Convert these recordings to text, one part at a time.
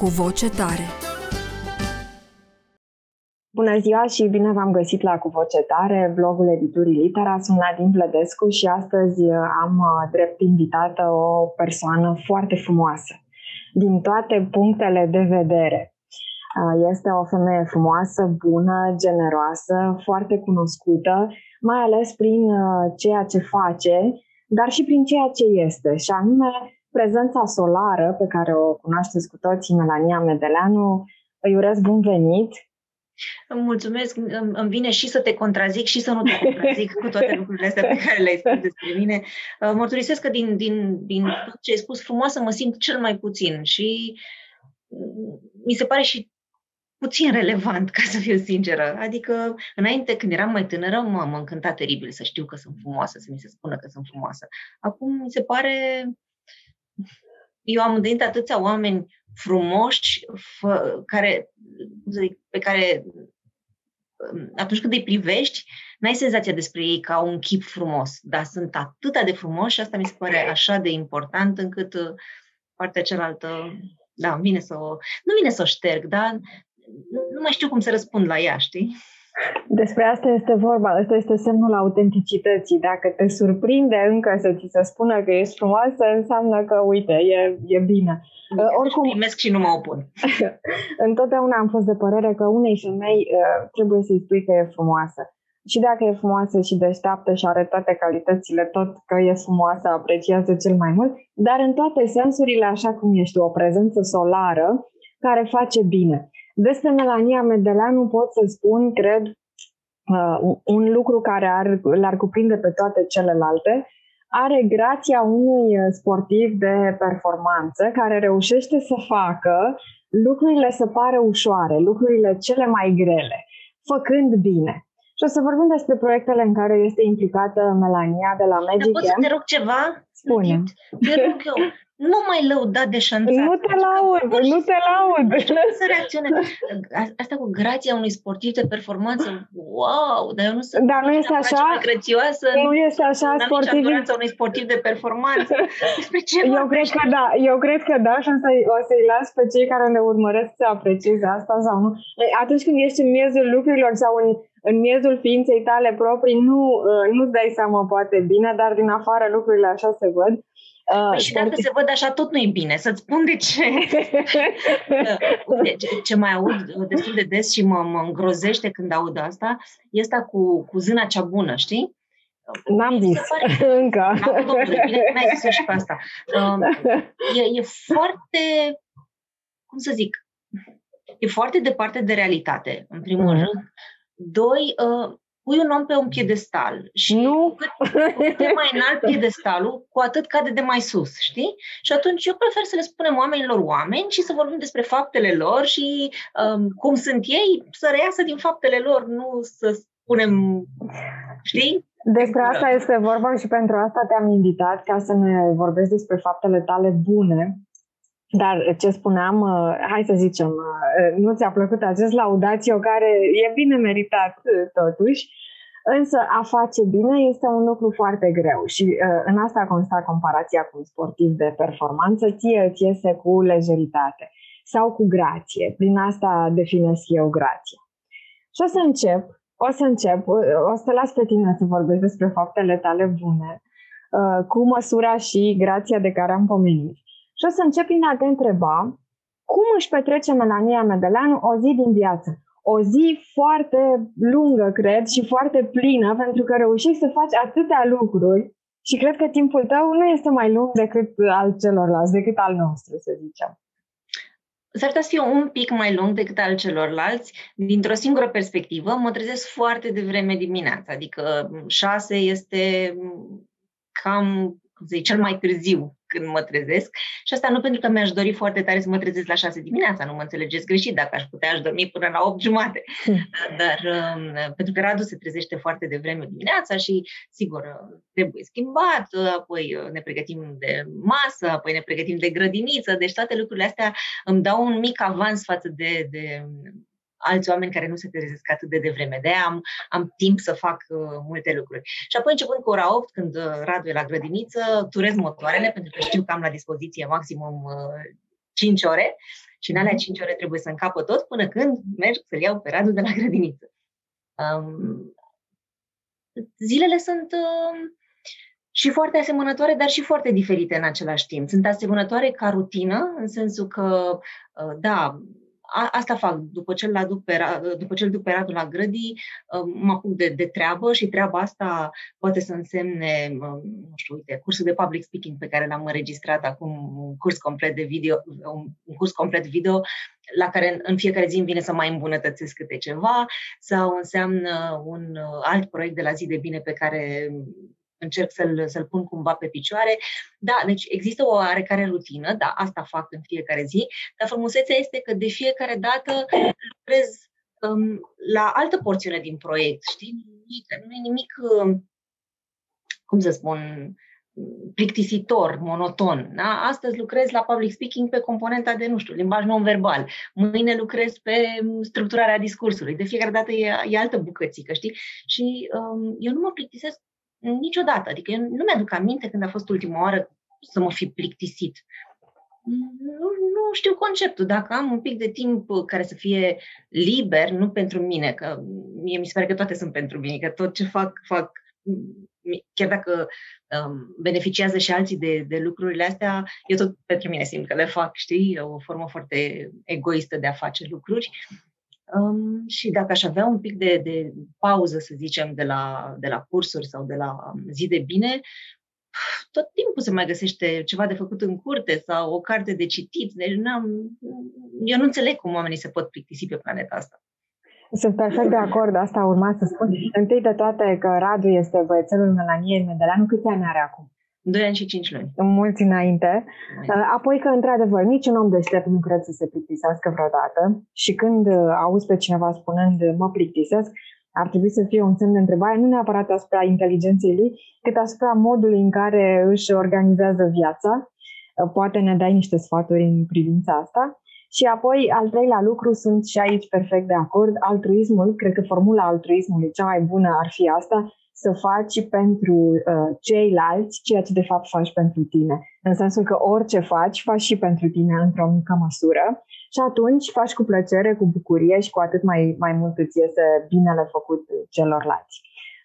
cu voce tare. Bună ziua și bine v-am găsit la Cu Voce Tare, blogul editurii Litera. Sunt Nadine Vlădescu și astăzi am uh, drept invitată o persoană foarte frumoasă, din toate punctele de vedere. Uh, este o femeie frumoasă, bună, generoasă, foarte cunoscută, mai ales prin uh, ceea ce face, dar și prin ceea ce este, și anume prezența solară pe care o cunoașteți cu toții, Melania Medeleanu. Îi urez bun venit îmi mulțumesc, îmi vine și să te contrazic și să nu te contrazic cu toate lucrurile astea pe care le-ai spus despre mine. Uh, mărturisesc că din, din, din tot ce ai spus frumoasă mă simt cel mai puțin și mm, mi se pare și puțin relevant, ca să fiu sinceră. Adică, înainte, când eram mai tânără, mă, mă încânta teribil să știu că sunt frumoasă, să mi se spună că sunt frumoasă. Acum mi se pare... Eu am întâlnit atâția oameni frumoși fă, care, zic, pe care um, atunci când îi privești, n-ai senzația despre ei ca un chip frumos, dar sunt atât de frumoși și asta mi se pare așa de important încât uh, partea cealaltă, da, vine să o, nu vine să o șterg, dar nu mai știu cum să răspund la ea, știi? Despre asta este vorba, asta este semnul autenticității. Dacă te surprinde încă să ți se spună că ești frumoasă, înseamnă că, uite, e, e bine. Uh, oricum, primesc și nu mă opun. întotdeauna am fost de părere că unei femei uh, trebuie să-i spui că e frumoasă. Și dacă e frumoasă și deșteaptă și are toate calitățile, tot că e frumoasă, apreciază cel mai mult, dar în toate sensurile, așa cum ești, o prezență solară care face bine. Despre Melania Medeleanu pot să spun, cred, uh, un lucru care ar, l-ar cuprinde pe toate celelalte, are grația unui uh, sportiv de performanță care reușește să facă lucrurile să pară ușoare, lucrurile cele mai grele, făcând bine. Și o să vorbim despre proiectele în care este implicată Melania de la Magic Dar pot să te rog ceva? Spune. Te rog eu nu mai lăuda de șanțat. Nu te laud, nu te laud. Să reacționez. Asta cu grația unui sportiv de performanță, wow, dar eu nu sunt dar nu este așa, crețioasă, nu este așa sportiv. Nu unui sportiv de performanță. Despre ce eu cred că da, eu cred că da și o, să, o să-i las pe cei care ne urmăresc să aprecieze asta sau nu. Atunci când ești în miezul lucrurilor sau în, în miezul ființei tale proprii, nu, uh, nu-ți dai seama poate bine, dar din afară lucrurile așa se văd. Uh, păi și dacă se văd așa, tot nu e bine. Să-ți spun de ce. ce, ce mai aud destul de des și mă, mă îngrozește când aud asta, este cu, cu zâna cea bună, știi? N-am zis pare... încă. Da, domnule, bine că n-ai zis și pe asta. Um, e, e foarte, cum să zic, e foarte departe de realitate, în primul mm. rând. Doi, uh, pui un om pe un piedestal și nu. cu cât e mai înalt piedestalul, cu atât cade de mai sus, știi? Și atunci eu prefer să le spunem oamenilor oameni și să vorbim despre faptele lor și um, cum sunt ei, să reiasă din faptele lor, nu să spunem, știi? Despre asta este vorba și pentru asta te-am invitat ca să ne vorbești despre faptele tale bune. Dar ce spuneam, uh, hai să zicem, uh, nu ți-a plăcut acest laudațiu care e bine meritat uh, totuși, însă a face bine este un lucru foarte greu și în asta consta comparația cu un sportiv de performanță, ție îți iese cu lejeritate sau cu grație. Prin asta definesc eu grație. Și o să încep, o să încep, o să las pe tine să vorbești despre faptele tale bune, cu măsura și grația de care am pomenit. Și o să încep prin a te întreba cum își petrece Melania Medeleanu o zi din viață. O zi foarte lungă, cred, și foarte plină, pentru că reușești să faci atâtea lucruri și cred că timpul tău nu este mai lung decât al celorlalți, decât al nostru, să zicem. S-ar putea să fie un pic mai lung decât al celorlalți. Dintr-o singură perspectivă, mă trezesc foarte devreme dimineața, adică șase este cam cum să zic, cel mai târziu când mă trezesc. Și asta nu pentru că mi-aș dori foarte tare să mă trezesc la 6 dimineața, nu mă înțelegeți greșit, dacă aș putea aș dormi până la 8 jumate. Hmm. Dar um, pentru că Radu se trezește foarte devreme dimineața și, sigur, trebuie schimbat, apoi ne pregătim de masă, apoi ne pregătim de grădiniță, deci toate lucrurile astea îmi dau un mic avans față de, de alți oameni care nu se trezesc atât de devreme. De am, am timp să fac uh, multe lucruri. Și apoi, începând cu ora 8, când uh, Radu e la grădiniță, turez motoarele, pentru că știu că am la dispoziție maximum uh, 5 ore și în alea 5 mhm. ore trebuie să încapă tot până când merg să-l iau pe Radu de la grădiniță. Um, zilele sunt uh, și foarte asemănătoare, dar și foarte diferite în același timp. Sunt asemănătoare ca rutină, în sensul că, uh, da, a, asta fac. După ce, la duc pe, după ce îl duc pe Radu la grădii, uh, mă apuc de, de treabă și treaba asta poate să însemne, uh, nu știu, uite, cursul de public speaking pe care l-am înregistrat acum, un curs complet de video, un, un curs complet video la care în fiecare zi îmi vine să mai îmbunătățesc câte ceva, sau înseamnă un uh, alt proiect de la zi de bine pe care încerc să-l, să-l pun cumva pe picioare. Da, deci există o oarecare rutină, da, asta fac în fiecare zi, dar frumusețea este că de fiecare dată lucrez um, la altă porțiune din proiect, știi? Nu e nimic, um, cum să spun, plictisitor, monoton. Da? Astăzi lucrez la public speaking pe componenta de, nu știu, limbaj non-verbal. Mâine lucrez pe structurarea discursului. De fiecare dată e, e altă bucățică, știi? Și um, eu nu mă plictisesc Niciodată. Adică eu nu mi-aduc aminte când a fost ultima oară să mă fi plictisit. Nu, nu știu conceptul. Dacă am un pic de timp care să fie liber, nu pentru mine, că mie mi se pare că toate sunt pentru mine, că tot ce fac, fac chiar dacă um, beneficiază și alții de, de lucrurile astea, eu tot pentru mine simt că le fac, știi? O formă foarte egoistă de a face lucruri. Um, și dacă aș avea un pic de, de pauză, să zicem, de la, de la cursuri sau de la zi de bine, tot timpul se mai găsește ceva de făcut în curte sau o carte de citit. Deci n-am, eu nu înțeleg cum oamenii se pot plictisi pe planeta asta. Sunt perfect de acord, asta urma să spun. Întâi de toate că Radu este băiețelul Melanie Medeleanu. Câți ani are acum? 2 ani și 5 luni. Mulți înainte. Uh, apoi că, într-adevăr, niciun om deștept nu cred să se plictisească vreodată și când uh, auzi pe cineva spunând mă plictisesc, ar trebui să fie un semn de întrebare, nu neapărat asupra inteligenței lui, cât asupra modului în care își organizează viața. Uh, poate ne dai niște sfaturi în privința asta. Și apoi, al treilea lucru, sunt și aici perfect de acord, altruismul. Cred că formula altruismului cea mai bună ar fi asta, să faci pentru uh, ceilalți ceea ce de fapt faci pentru tine. În sensul că orice faci, faci și pentru tine într-o mică măsură și atunci faci cu plăcere, cu bucurie și cu atât mai, mai mult îți iese binele făcut celorlalți.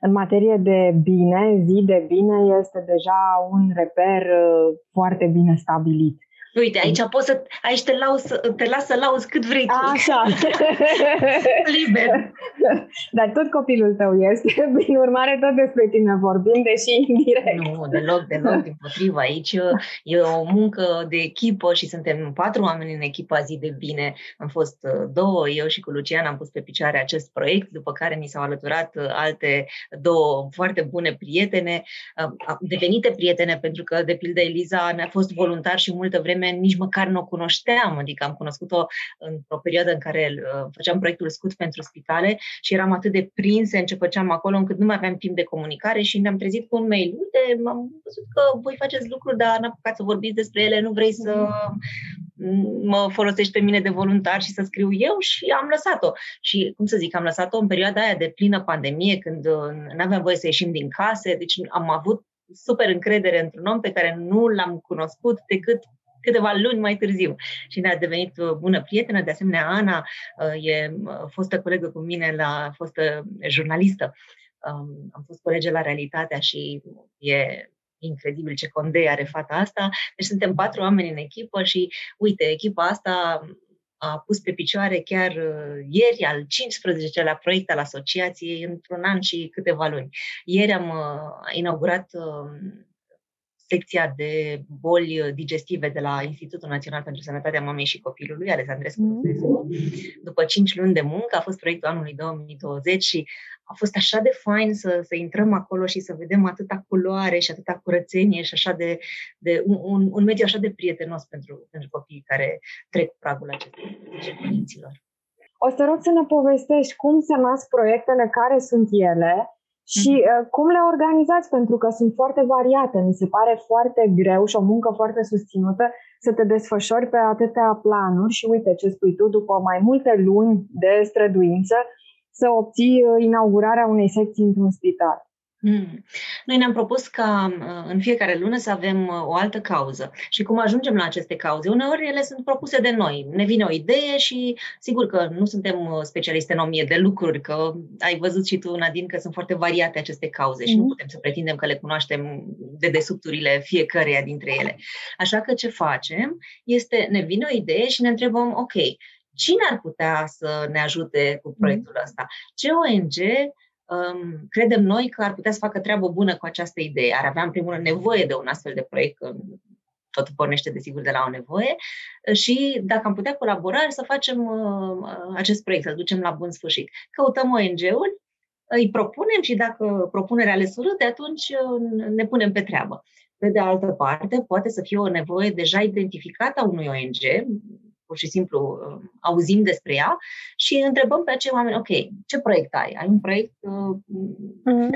În materie de bine, zi de bine este deja un reper uh, foarte bine stabilit. Uite, aici poți să, aici te, laus, te las să lauzi cât vrei tu. Așa. Liber. Dar tot copilul tău este, prin urmare tot despre tine vorbim, deși indirect. Nu, deloc, deloc, din potrivă. Aici e o muncă de echipă și suntem patru oameni în echipa zi de bine. Am fost uh, două, eu și cu Lucian am pus pe picioare acest proiect, după care mi s-au alăturat uh, alte două foarte bune prietene, uh, devenite prietene, pentru că, de pildă, Eliza ne-a fost voluntar și multă vreme vreme nici măcar nu o cunoșteam, adică am cunoscut-o într-o perioadă în care uh, făceam proiectul Scut pentru spitale și eram atât de prinse în ce făceam acolo încât nu mai aveam timp de comunicare și ne-am trezit cu un mail. Uite, am văzut că voi faceți lucruri, dar n-am apucat să vorbiți despre ele, nu vrei să mă folosești pe mine de voluntar și să scriu eu și am lăsat-o. Și, cum să zic, am lăsat-o în perioada aia de plină pandemie, când uh, nu aveam voie să ieșim din case, deci am avut super încredere într-un om pe care nu l-am cunoscut decât câteva luni mai târziu și ne-a devenit uh, bună prietenă. De asemenea, Ana uh, e uh, fostă colegă cu mine, la fostă jurnalistă. Um, am fost colege la Realitatea și e incredibil ce condei are fata asta. Deci suntem patru oameni în echipă și, uite, echipa asta a pus pe picioare chiar ieri al 15-lea proiect al asociației într-un an și câteva luni. Ieri am inaugurat secția de boli digestive de la Institutul Național pentru Sănătatea Mamei și Copilului, Alexandrescu mm. După 5 luni de muncă, a fost proiectul anului 2020 și a fost așa de fain să, să intrăm acolo și să vedem atâta culoare și atâta curățenie și așa de, de un, un mediu așa de prietenos pentru, pentru copiii care trec pragul acestui și părinților. O să rog să ne povestești cum se nasc proiectele, care sunt ele și mm-hmm. cum le organizați, pentru că sunt foarte variate. Mi se pare foarte greu și o muncă foarte susținută să te desfășori pe atâtea planuri și uite ce spui tu, după mai multe luni de străduință, să obții uh, inaugurarea unei secții într-un spital. Hmm. Noi ne-am propus ca uh, în fiecare lună să avem uh, o altă cauză. Și cum ajungem la aceste cauze? Uneori ele sunt propuse de noi. Ne vine o idee și sigur că nu suntem specialiste în o mie de lucruri, că ai văzut și tu, Nadine, că sunt foarte variate aceste cauze și mm. nu putem să pretindem că le cunoaștem de desubturile fiecăreia dintre ele. Așa că ce facem este, ne vine o idee și ne întrebăm, ok, cine ar putea să ne ajute cu proiectul ăsta? Ce ONG um, credem noi că ar putea să facă treabă bună cu această idee? Ar avea, în primul rând, nevoie de un astfel de proiect, că totul pornește, desigur, de la o nevoie și dacă am putea colabora să facem uh, acest proiect, să-l ducem la bun sfârșit. Căutăm ONG-uri, îi propunem și dacă propunerea le surâde, atunci uh, ne punem pe treabă. Pe de altă parte, poate să fie o nevoie deja identificată a unui ONG, pur și simplu uh, auzim despre ea și întrebăm pe acei oameni, ok, ce proiect ai? Ai un proiect uh, mm-hmm.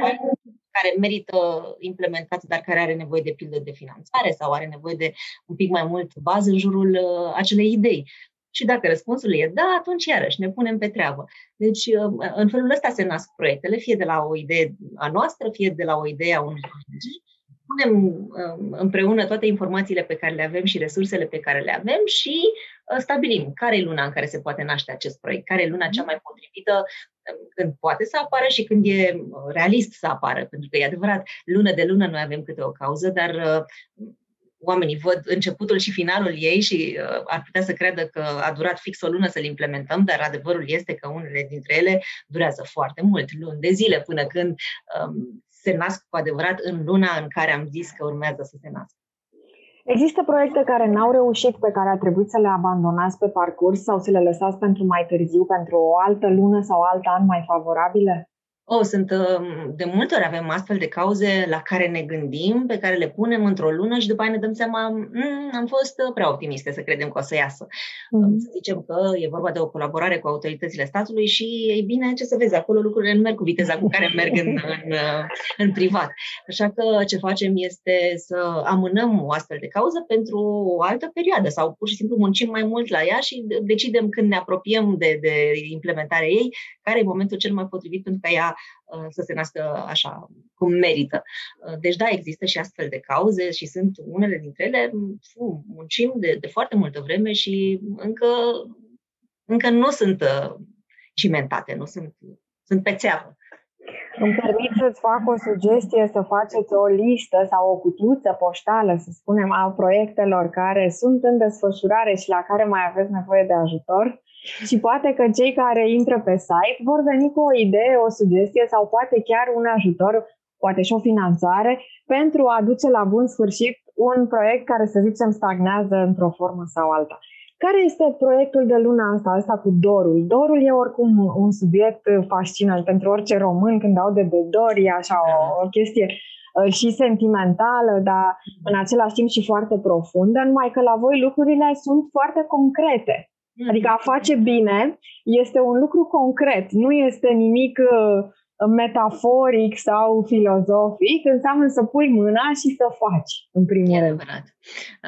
care merită implementat, dar care are nevoie de pildă de finanțare sau are nevoie de un pic mai mult bază în jurul uh, acelei idei. Și dacă răspunsul e da, atunci iarăși ne punem pe treabă. Deci, uh, în felul ăsta se nasc proiectele, fie de la o idee a noastră, fie de la o idee a unui punem um, împreună toate informațiile pe care le avem și resursele pe care le avem și uh, stabilim care e luna în care se poate naște acest proiect, care e luna cea mai potrivită um, când poate să apară și când e uh, realist să apară. Pentru că e adevărat, lună de lună noi avem câte o cauză, dar uh, oamenii văd începutul și finalul ei și uh, ar putea să creadă că a durat fix o lună să-l implementăm, dar adevărul este că unele dintre ele durează foarte mult, luni de zile, până când um, se nasc cu adevărat în luna în care am zis că urmează să se nască. Există proiecte care n-au reușit, pe care a trebuit să le abandonați pe parcurs sau să le lăsați pentru mai târziu, pentru o altă lună sau alt an mai favorabile? Oh, sunt, um, de multe ori avem astfel de cauze la care ne gândim, pe care le punem într-o lună și după aia ne dăm seama, mm, am fost prea optimiste să credem că o să iasă. Mm. Să zicem că e vorba de o colaborare cu autoritățile statului și, ei bine, ce să vezi, acolo lucrurile nu merg cu viteza cu care merg în, în, în privat. Așa că ce facem este să amânăm o astfel de cauză pentru o altă perioadă sau pur și simplu muncim mai mult la ea și decidem când ne apropiem de, de implementarea ei, care e momentul cel mai potrivit pentru ca ea Uh, să se nască așa cum merită. Uh, deci da, există și astfel de cauze și sunt unele dintre ele, fu, muncim de, de foarte multă vreme și încă, încă nu sunt uh, cimentate, nu sunt, sunt pe țeavă. Îmi permit să-ți fac o sugestie să faceți o listă sau o cutiuță poștală, să spunem, a proiectelor care sunt în desfășurare și la care mai aveți nevoie de ajutor și poate că cei care intră pe site vor veni cu o idee, o sugestie sau poate chiar un ajutor, poate și o finanțare, pentru a duce la bun sfârșit un proiect care, să zicem, stagnează într-o formă sau alta. Care este proiectul de luna asta, asta cu dorul? Dorul e oricum un subiect fascinant pentru orice român când aude de dor, e așa o, o chestie uh, și sentimentală, dar în același timp și foarte profundă, numai că la voi lucrurile sunt foarte concrete. Adică a face bine este un lucru concret, nu este nimic uh, metaforic sau filozofic, înseamnă să pui mâna și să faci, în primul e rând. Adevărat.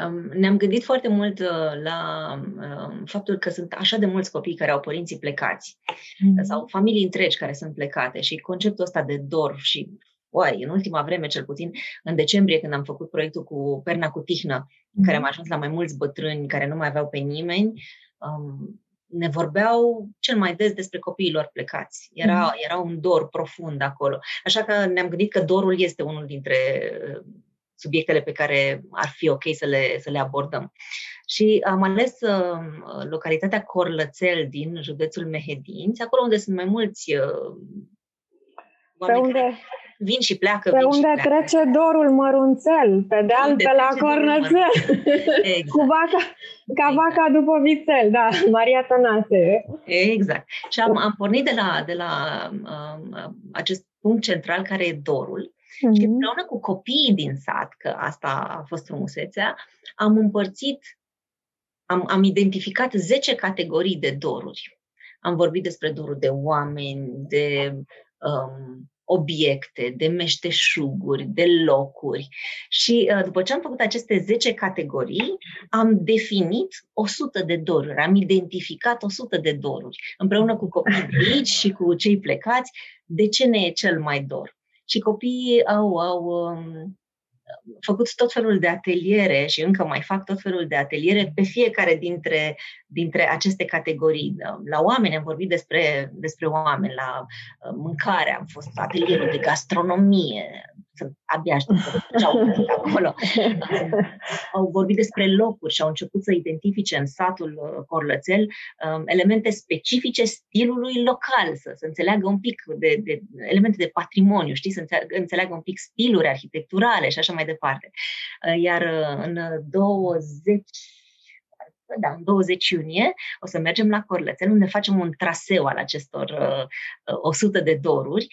Um, ne-am gândit foarte mult uh, la um, faptul că sunt așa de mulți copii care au părinții plecați mm. sau familii întregi care sunt plecate și conceptul ăsta de dor și Uai, în ultima vreme, cel puțin în decembrie, când am făcut proiectul cu Perna cu Tihnă, în care mm. am ajuns la mai mulți bătrâni care nu mai aveau pe nimeni, um, ne vorbeau cel mai des despre copiilor plecați. Era, mm. era un dor profund acolo. Așa că ne-am gândit că dorul este unul dintre uh, subiectele pe care ar fi ok să le, să le abordăm. Și am ales uh, localitatea Corlățel din județul Mehedinți, acolo unde sunt mai mulți uh, oameni pe unde, care vin și pleacă, Pe vin unde și pleacă. trece dorul mărunțel, pe deal, Unde pe la trece dorul cornățel. Exact. Cu vaca, ca Exact. vaca după vițel, da, Maria Tănase. Exact. Și am, am pornit de la, de la um, acest punct central care e dorul și Mhm. împreună cu copiii din sat, că asta a fost frumusețea, am împărțit, am, am identificat 10 categorii de doruri. Am vorbit despre dorul de oameni, de um, obiecte, de meșteșuguri, de locuri. Și uh, după ce am făcut aceste 10 categorii, am definit 100 de doruri, am identificat 100 de doruri, împreună cu copiii de aici și cu cei plecați, de ce ne e cel mai dor. Și copiii au, au um, făcut tot felul de ateliere și încă mai fac tot felul de ateliere pe fiecare dintre, dintre aceste categorii. La oameni am vorbit despre, despre oameni, la uh, mâncare am fost atelierul de gastronomie, sunt abia aștept să văd ce au făcut acolo. Au vorbit despre locuri și au început să identifice în satul uh, Corlățel um, elemente specifice stilului local, să, să înțeleagă un pic de, de elemente de patrimoniu, știi, să înțeleagă, înțeleagă un pic stiluri arhitecturale și așa mai departe. Uh, Iar uh, în 20 da, în 20 iunie o să mergem la Corlățel, unde facem un traseu al acestor uh, 100 de doruri.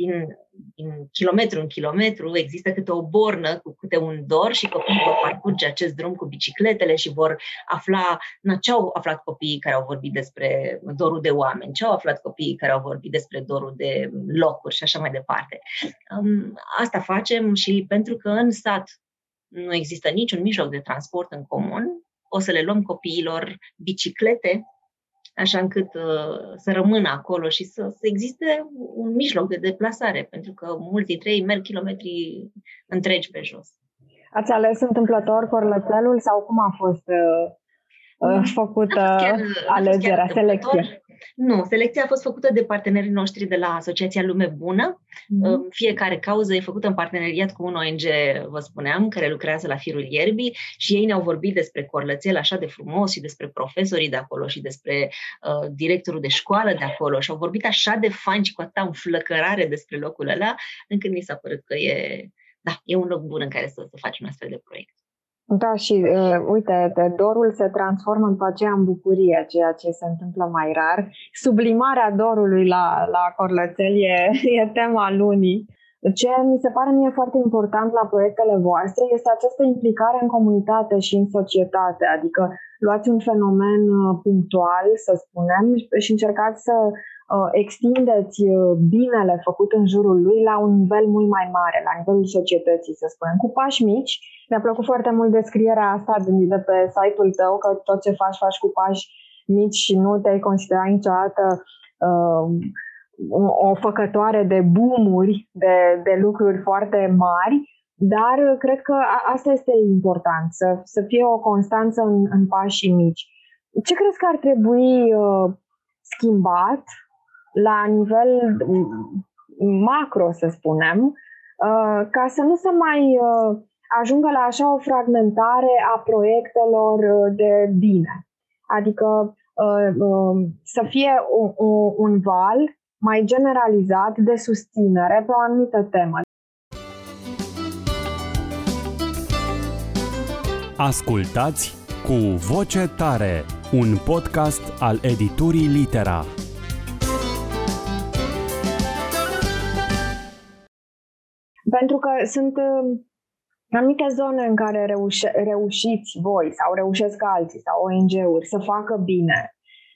Din, din kilometru în kilometru există câte o bornă cu câte un dor și copiii vor parcurge acest drum cu bicicletele și vor afla na, ce au aflat copiii care au vorbit despre dorul de oameni, ce au aflat copiii care au vorbit despre dorul de locuri și așa mai departe. Um, asta facem și pentru că în sat nu există niciun mijloc de transport în comun, o să le luăm copiilor biciclete, așa încât uh, să rămână acolo și să, să existe un mijloc de deplasare, pentru că mulți dintre ei merg kilometri întregi pe jos. Ați ales întâmplător Corlățelul sau cum a fost uh, uh, făcută chiar, alegerea, selecția? Nu, selecția a fost făcută de partenerii noștri de la Asociația Lume Bună. Mm-hmm. Fiecare cauză e făcută în parteneriat cu un ONG, vă spuneam, care lucrează la Firul Ierbii și ei ne-au vorbit despre Corlățel așa de frumos și despre profesorii de acolo și despre uh, directorul de școală de acolo și au vorbit așa de fain și cu atâta înflăcărare despre locul ăla, încât mi s-a părut că e, da, e un loc bun în care să, să faci un astfel de proiect. Da, și uh, uite, dorul se transformă după aceea în bucurie, ceea ce se întâmplă mai rar. Sublimarea dorului la, la Corlățel e, e tema lunii. Ce mi se pare mie foarte important la proiectele voastre este această implicare în comunitate și în societate, adică luați un fenomen punctual, să spunem, și încercați să uh, extindeți binele făcut în jurul lui la un nivel mult mai mare, la nivelul societății, să spunem, cu pași mici. Mi-a plăcut foarte mult descrierea asta de pe site-ul tău, că tot ce faci, faci cu pași mici și nu te-ai considerat niciodată uh, o făcătoare de boomuri, de, de lucruri foarte mari, dar cred că asta este important, să, să fie o constanță în, în pașii mici. Ce crezi că ar trebui uh, schimbat la nivel macro, să spunem, uh, ca să nu se mai uh, ajungă la așa o fragmentare a proiectelor uh, de bine? Adică uh, uh, să fie un, un val mai generalizat de susținere pe o anumită temă. Ascultați cu voce tare, un podcast al editurii Litera. Pentru că sunt anumite zone în care reușe, reușiți voi sau reușesc alții sau ONG-uri să facă bine,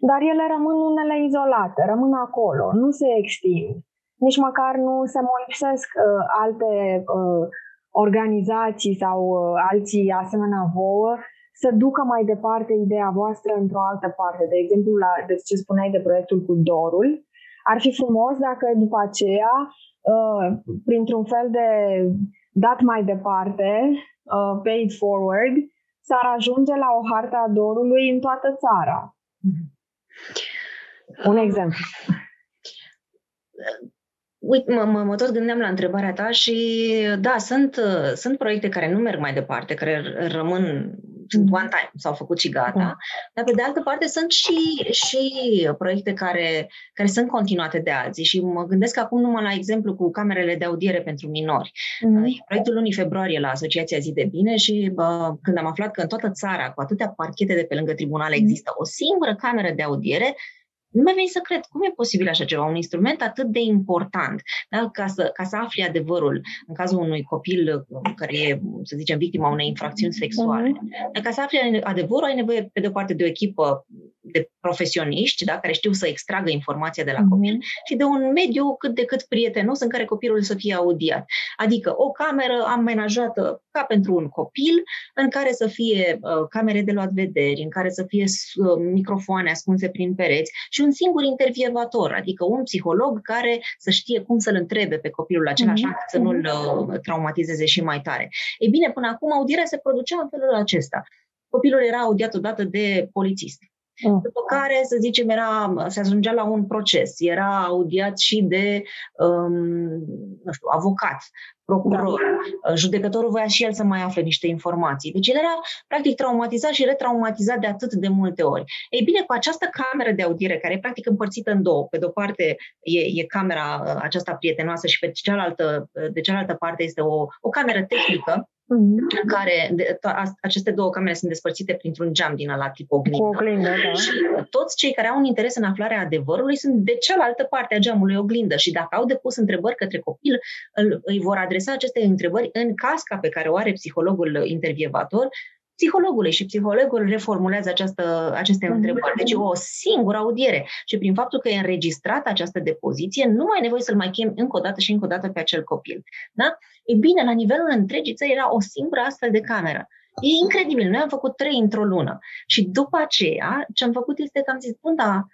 dar ele rămân unele izolate, rămân acolo, nu se extind. Nici măcar nu se molipsesc uh, alte uh, organizații sau uh, alții asemenea vouă să ducă mai departe ideea voastră într-o altă parte. De exemplu, la de ce spuneai de proiectul cu Dorul, ar fi frumos dacă după aceea, uh, printr-un fel de dat mai departe, uh, paid forward, s-ar ajunge la o harta a Dorului în toată țara. Mm-hmm. Un exemplu. Uite, mă, mă, mă tot gândeam la întrebarea ta și da, sunt, sunt proiecte care nu merg mai departe, care rămân sunt one time, s-au făcut și gata, da. dar pe de altă parte sunt și, și proiecte care, care sunt continuate de alții și mă gândesc acum numai la exemplu cu camerele de audiere pentru minori. Mm. Proiectul lunii februarie la Asociația Zi de Bine și bă, când am aflat că în toată țara, cu atâtea parchete de pe lângă tribunale, există o singură cameră de audiere, nu mi-a venit să cred cum e posibil așa ceva, un instrument atât de important, da? ca, să, ca să afli adevărul în cazul unui copil care e, să zicem, victima unei infracțiuni sexuale. Uh-huh. Ca să afli adevărul, ai nevoie, pe de o parte, de o echipă de profesioniști da, care știu să extragă informația de la copil uh-huh. și de un mediu cât de cât prietenos în care copilul să fie audiat. Adică o cameră amenajată ca pentru un copil, în care să fie uh, camere de luat vederi, în care să fie uh, microfoane ascunse prin pereți și un singur intervievator, adică un psiholog care să știe cum să-l întrebe pe copilul acela, mm-hmm. așa încât să nu-l uh, traumatizeze și mai tare. Ei bine, până acum audierea se producea în felul acesta. Copilul era audiat odată de polițist. Mm. După care, să zicem, era, se ajungea la un proces. Era audiat și de, um, nu știu, avocat, procuror. Da. Uh, judecătorul voia și el să mai afle niște informații. Deci el era, practic, traumatizat și retraumatizat de atât de multe ori. Ei bine, cu această cameră de audiere, care e practic împărțită în două, pe de-o parte e, e camera uh, aceasta prietenoasă și pe cealaltă, uh, de cealaltă parte este o, o cameră tehnică, mm-hmm. În care de, to- aceste două camere sunt despărțite printr-un geam din la tip oglindă. Cu oglindă, da. Și toți cei care au un interes în aflarea adevărului sunt de cealaltă parte a geamului oglindă și dacă au depus întrebări către copil, îl, îi vor adresa aceste întrebări în casca pe care o are psihologul intervievator psihologului și psihologul reformulează această, aceste mhm. întrebări. Deci o singură audiere și prin faptul că e înregistrată această depoziție, nu mai e nevoie să-l mai chem încă o dată și încă o dată pe acel copil. Da? E bine, la nivelul întregii țări era o singură astfel de cameră. E incredibil. Noi am făcut trei într-o lună. Și după aceea, ce am făcut este că am zis, bun, da,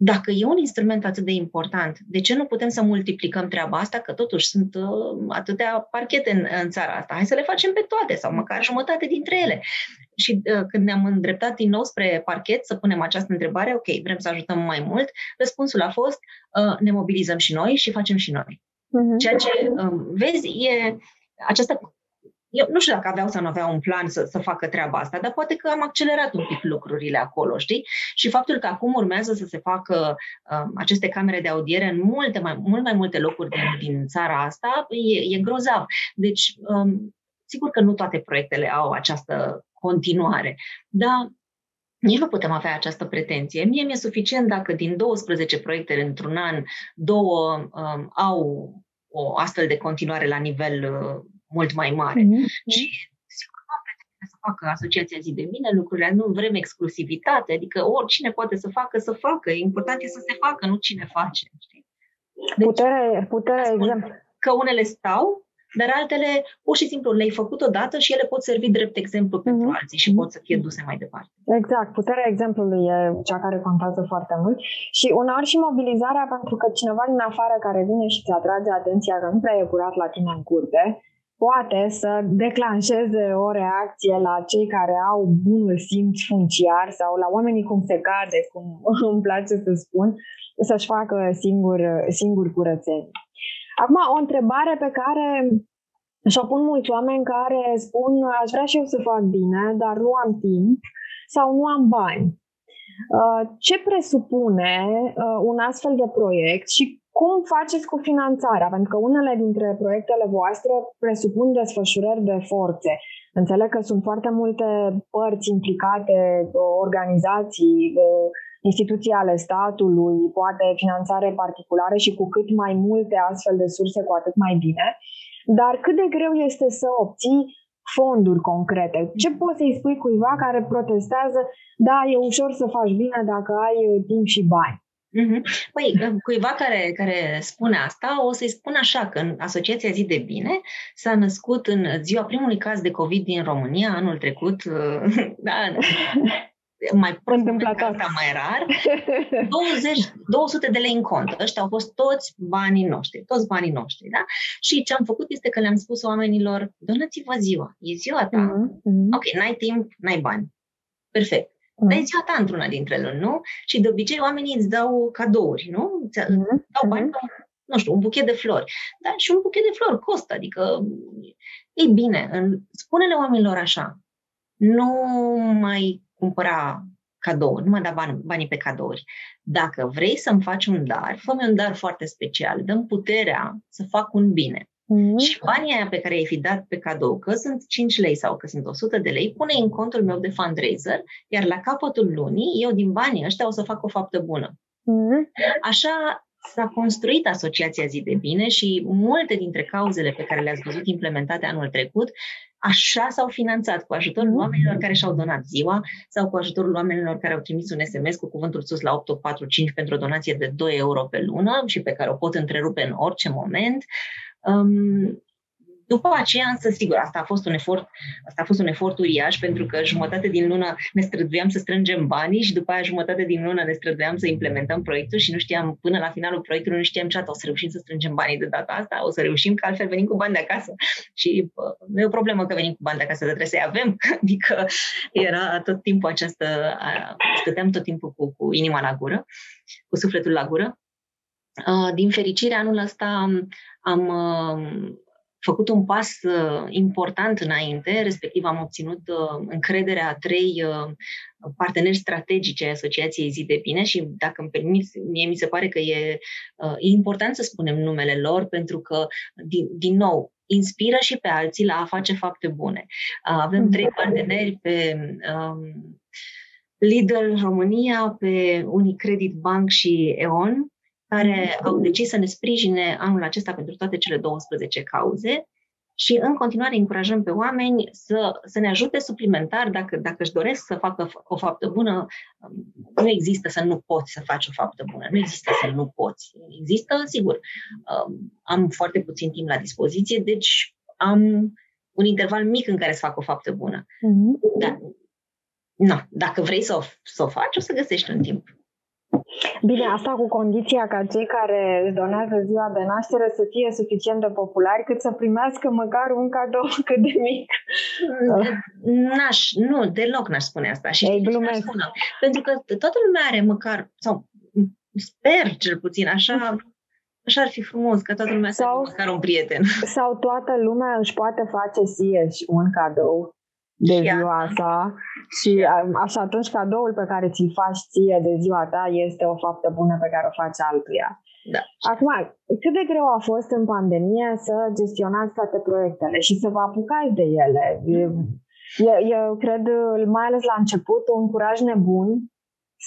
dacă e un instrument atât de important, de ce nu putem să multiplicăm treaba asta? Că totuși sunt uh, atâtea parchete în, în țara asta. Hai să le facem pe toate sau măcar jumătate dintre ele. Și uh, când ne-am îndreptat din nou spre parchet să punem această întrebare, ok, vrem să ajutăm mai mult, răspunsul a fost uh, ne mobilizăm și noi și facem și noi. Uh-huh. Ceea ce, uh, vezi, e această eu nu știu dacă aveau sau nu aveau un plan să, să facă treaba asta, dar poate că am accelerat un pic lucrurile acolo, știi? Și faptul că acum urmează să se facă uh, aceste camere de audiere în multe mai, mult mai multe locuri din, din țara asta, e, e grozav. Deci, um, sigur că nu toate proiectele au această continuare, dar nici nu putem avea această pretenție. Mie mi-e suficient dacă din 12 proiecte într-un an, două um, au o astfel de continuare la nivel uh, mult mai mare. Mm-hmm. Și sigur nu am pretenție să facă asociația zi de bine lucrurile, nu vrem exclusivitate, adică oricine poate să facă, să facă. Important e să se facă, nu cine face. Știi? Deci, puterea, puterea exemplu. Că unele stau, dar altele pur și simplu le-ai făcut odată și ele pot servi drept exemplu mm-hmm. pentru alții și pot să fie duse mai departe. Exact. Puterea exemplului e cea care contează foarte mult și uneori și mobilizarea pentru că cineva din afară care vine și ți atrage atenția că nu prea e curat la tine în curte, poate să declanșeze o reacție la cei care au bunul simț funciar sau la oamenii cum se cade, cum îmi place să spun, să-și facă singur, singur curățenie. Acum, o întrebare pe care și-o pun mulți oameni care spun aș vrea și eu să fac bine, dar nu am timp sau nu am bani. Uh, ce presupune uh, un astfel de proiect și cum faceți cu finanțarea? Pentru că unele dintre proiectele voastre presupun desfășurări de forțe. Înțeleg că sunt foarte multe părți implicate, organizații, instituții ale statului, poate finanțare particulară și cu cât mai multe astfel de surse, cu atât mai bine. Dar cât de greu este să obții fonduri concrete? Ce poți să-i spui cuiva care protestează, da, e ușor să faci bine dacă ai timp și bani? Mm-hmm. Păi, cuiva care, care spune asta, o să-i spun așa că în Asociația Zi de Bine s-a născut în ziua primului caz de COVID din România, anul trecut, da, mai întâmplat asta mai rar, 20, 200 de lei în cont. Ăștia au fost toți banii noștri, toți banii noștri, da? Și ce am făcut este că le-am spus oamenilor, donați-vă ziua, e ziua ta. Mm-hmm. Ok, n-ai timp, n-ai bani. Perfect. Mm. Dar e ziua ta într-una dintre ele, nu? Și de obicei oamenii îți dau cadouri, nu? Îți mm. dau bani mm. nu știu, un buchet de flori. Dar și un buchet de flori costă, adică, ei bine, în, spune-le oamenilor așa, nu mai cumpăra cadouri, nu mai da bani, banii pe cadouri. Dacă vrei să-mi faci un dar, fă un dar foarte special, dăm puterea să fac un bine. Mm-hmm. Și banii aia pe care i-ai fi dat pe cadou, că sunt 5 lei sau că sunt 100 de lei, pune în contul meu de fundraiser, iar la capătul lunii, eu din banii ăștia o să fac o faptă bună. Mm-hmm. Așa s-a construit Asociația Zi de Bine și multe dintre cauzele pe care le-ați văzut implementate anul trecut, așa s-au finanțat cu ajutorul mm-hmm. oamenilor care și-au donat ziua sau cu ajutorul oamenilor care au trimis un SMS cu cuvântul sus la 8845 pentru o donație de 2 euro pe lună și pe care o pot întrerupe în orice moment. Um, după aceea, însă, sigur, asta a fost un efort, asta a fost un efort uriaș, pentru că jumătate din lună ne străduiam să strângem banii și după aia jumătate din lună ne străduiam să implementăm proiectul și nu știam, până la finalul proiectului, nu știam ce o să reușim să strângem banii de data asta, o să reușim, că altfel venim cu bani de acasă. Și bă, nu e o problemă că venim cu bani de acasă, dar trebuie să-i avem. Adică era tot timpul această, stăteam tot timpul cu, cu inima la gură, cu sufletul la gură. Din fericire, anul ăsta am, am făcut un pas uh, important înainte, respectiv am obținut uh, încrederea a trei uh, parteneri strategici ai Asociației Zi de Bine și, dacă îmi permit, mie mi se pare că e, e important să spunem numele lor, pentru că, din, din nou, inspiră și pe alții la a face fapte bune. Avem trei parteneri pe um, Lidl România, pe Unicredit Bank și EON, care au decis să ne sprijine anul acesta pentru toate cele 12 cauze și în continuare încurajăm pe oameni să, să ne ajute suplimentar dacă, dacă își doresc să facă o faptă bună. Nu există să nu poți să faci o faptă bună, nu există să nu poți. Există, sigur, am foarte puțin timp la dispoziție, deci am un interval mic în care să fac o faptă bună. Mm-hmm. Dar, na, dacă vrei să o, să o faci, o să găsești un timp. Bine, asta cu condiția ca cei care își donează ziua de naștere să fie suficient de populari cât să primească măcar un cadou cât de mic. N-aș, nu, deloc n-aș spune asta. Și Ei, glumesc. Spune? Pentru că toată lumea are măcar, sau sper cel puțin, așa, Așa ar fi frumos ca toată lumea sau, să aibă măcar un prieten. Sau toată lumea își poate face sie și un cadou de și ziua asta și așa atunci cadoul pe care ți-l faci ție de ziua ta este o faptă bună pe care o faci altuia. Da. Acum, cât de greu a fost în pandemie să gestionați toate proiectele și să vă apucați de ele? Eu, eu cred, mai ales la început, un curaj nebun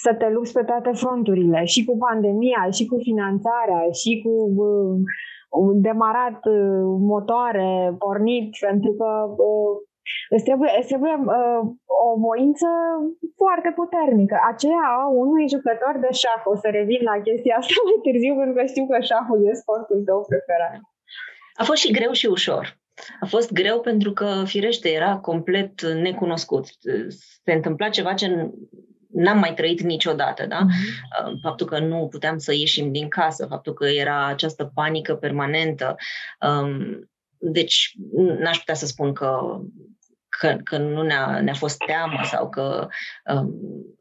să te lupți pe toate fronturile, și cu pandemia, și cu finanțarea, și cu uh, demarat uh, motoare, pornit, pentru că uh, Îți trebuie, îți trebuie uh, o voință foarte puternică. Aceea a unui jucător de șah. O să revin la chestia asta mai târziu, pentru că știu că șahul e sportul tău preferat. A fost și greu și ușor. A fost greu pentru că, firește, era complet necunoscut. Se întâmpla ceva ce n-am mai trăit niciodată, da? Mm-hmm. Faptul că nu puteam să ieșim din casă, faptul că era această panică permanentă. Um, deci n-aș putea să spun că că, că nu ne-a, ne-a fost teamă sau că um,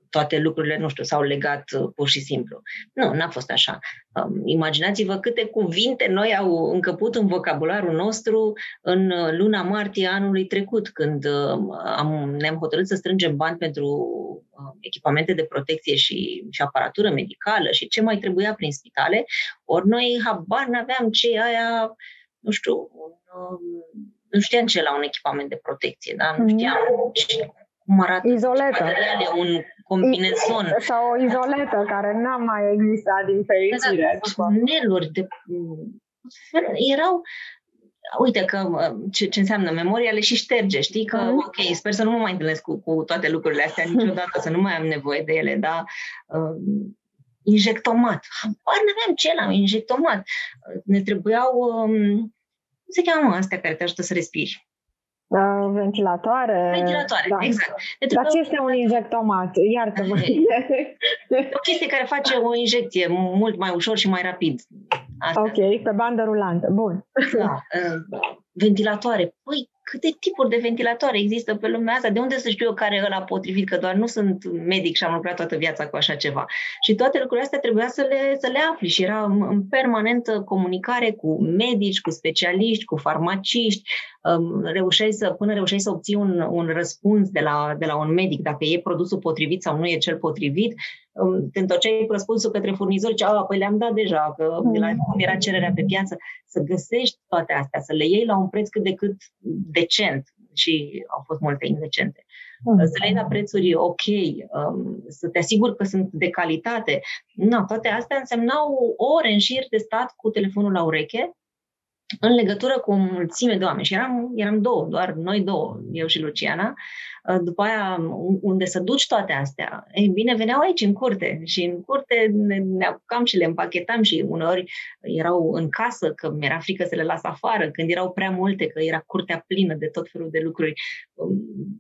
toate lucrurile, nu știu, s-au legat uh, pur și simplu. Nu, n-a fost așa. Um, imaginați-vă câte cuvinte noi au încăput în vocabularul nostru în uh, luna martie anului trecut, când uh, am, ne-am hotărât să strângem bani pentru uh, echipamente de protecție și, și aparatură medicală și ce mai trebuia prin spitale, ori noi habar n-aveam ce aia, nu știu, un, um, nu știam ce la un echipament de protecție, da? nu știam mm. ce, cum arată izoletă. materiale, un combinezon. Sau o izoletă care n-a mai existat din fericire. Da, tuneluri de... Erau uite că ce, ce înseamnă memoria le și șterge, știi? Că, mm. ok, sper să nu mă mai întâlnesc cu, cu toate lucrurile astea niciodată, să nu mai am nevoie de ele, dar uh, injectomat. Habar n-aveam ce la injectomat. Ne trebuiau um, se cheamă astea care te ajută să respiri? Uh, ventilatoare. Ventilatoare, da. exact. Pentru Dar ce este un injectomat? Iartă-mă. o chestie care face o injecție mult mai ușor și mai rapid. Asta. Ok, pe bandă rulantă. Bun. Da. Uh, ventilatoare. Păi, câte tipuri de ventilatoare există pe lumea asta, de unde să știu eu care e ăla potrivit, că doar nu sunt medic și am lucrat toată viața cu așa ceva. Și toate lucrurile astea trebuia să le, să le afli și era în permanentă comunicare cu medici, cu specialiști, cu farmaciști, um, reușeai să, până reușeai să obții un, un răspuns de la, de la un medic, dacă e produsul potrivit sau nu e cel potrivit, um, te întorceai cu răspunsul către furnizori, ce, păi le-am dat deja, că de la cum era cererea pe piață, să găsești toate astea, să le iei la un preț cât de cât decent și au fost multe indecente. Mm. Să le iei la prețuri ok, um, să te asiguri că sunt de calitate. No, toate astea însemnau ore în șir de stat cu telefonul la ureche, în legătură cu o mulțime de oameni. Și eram, eram două, doar noi două, eu și Luciana. Uh, după aia, unde să duci toate astea? Ei bine, veneau aici, în curte. Și în curte ne, ne apucam și le împachetam și uneori erau în casă, că mi-era frică să le las afară, când erau prea multe, că era curtea plină de tot felul de lucruri. Um,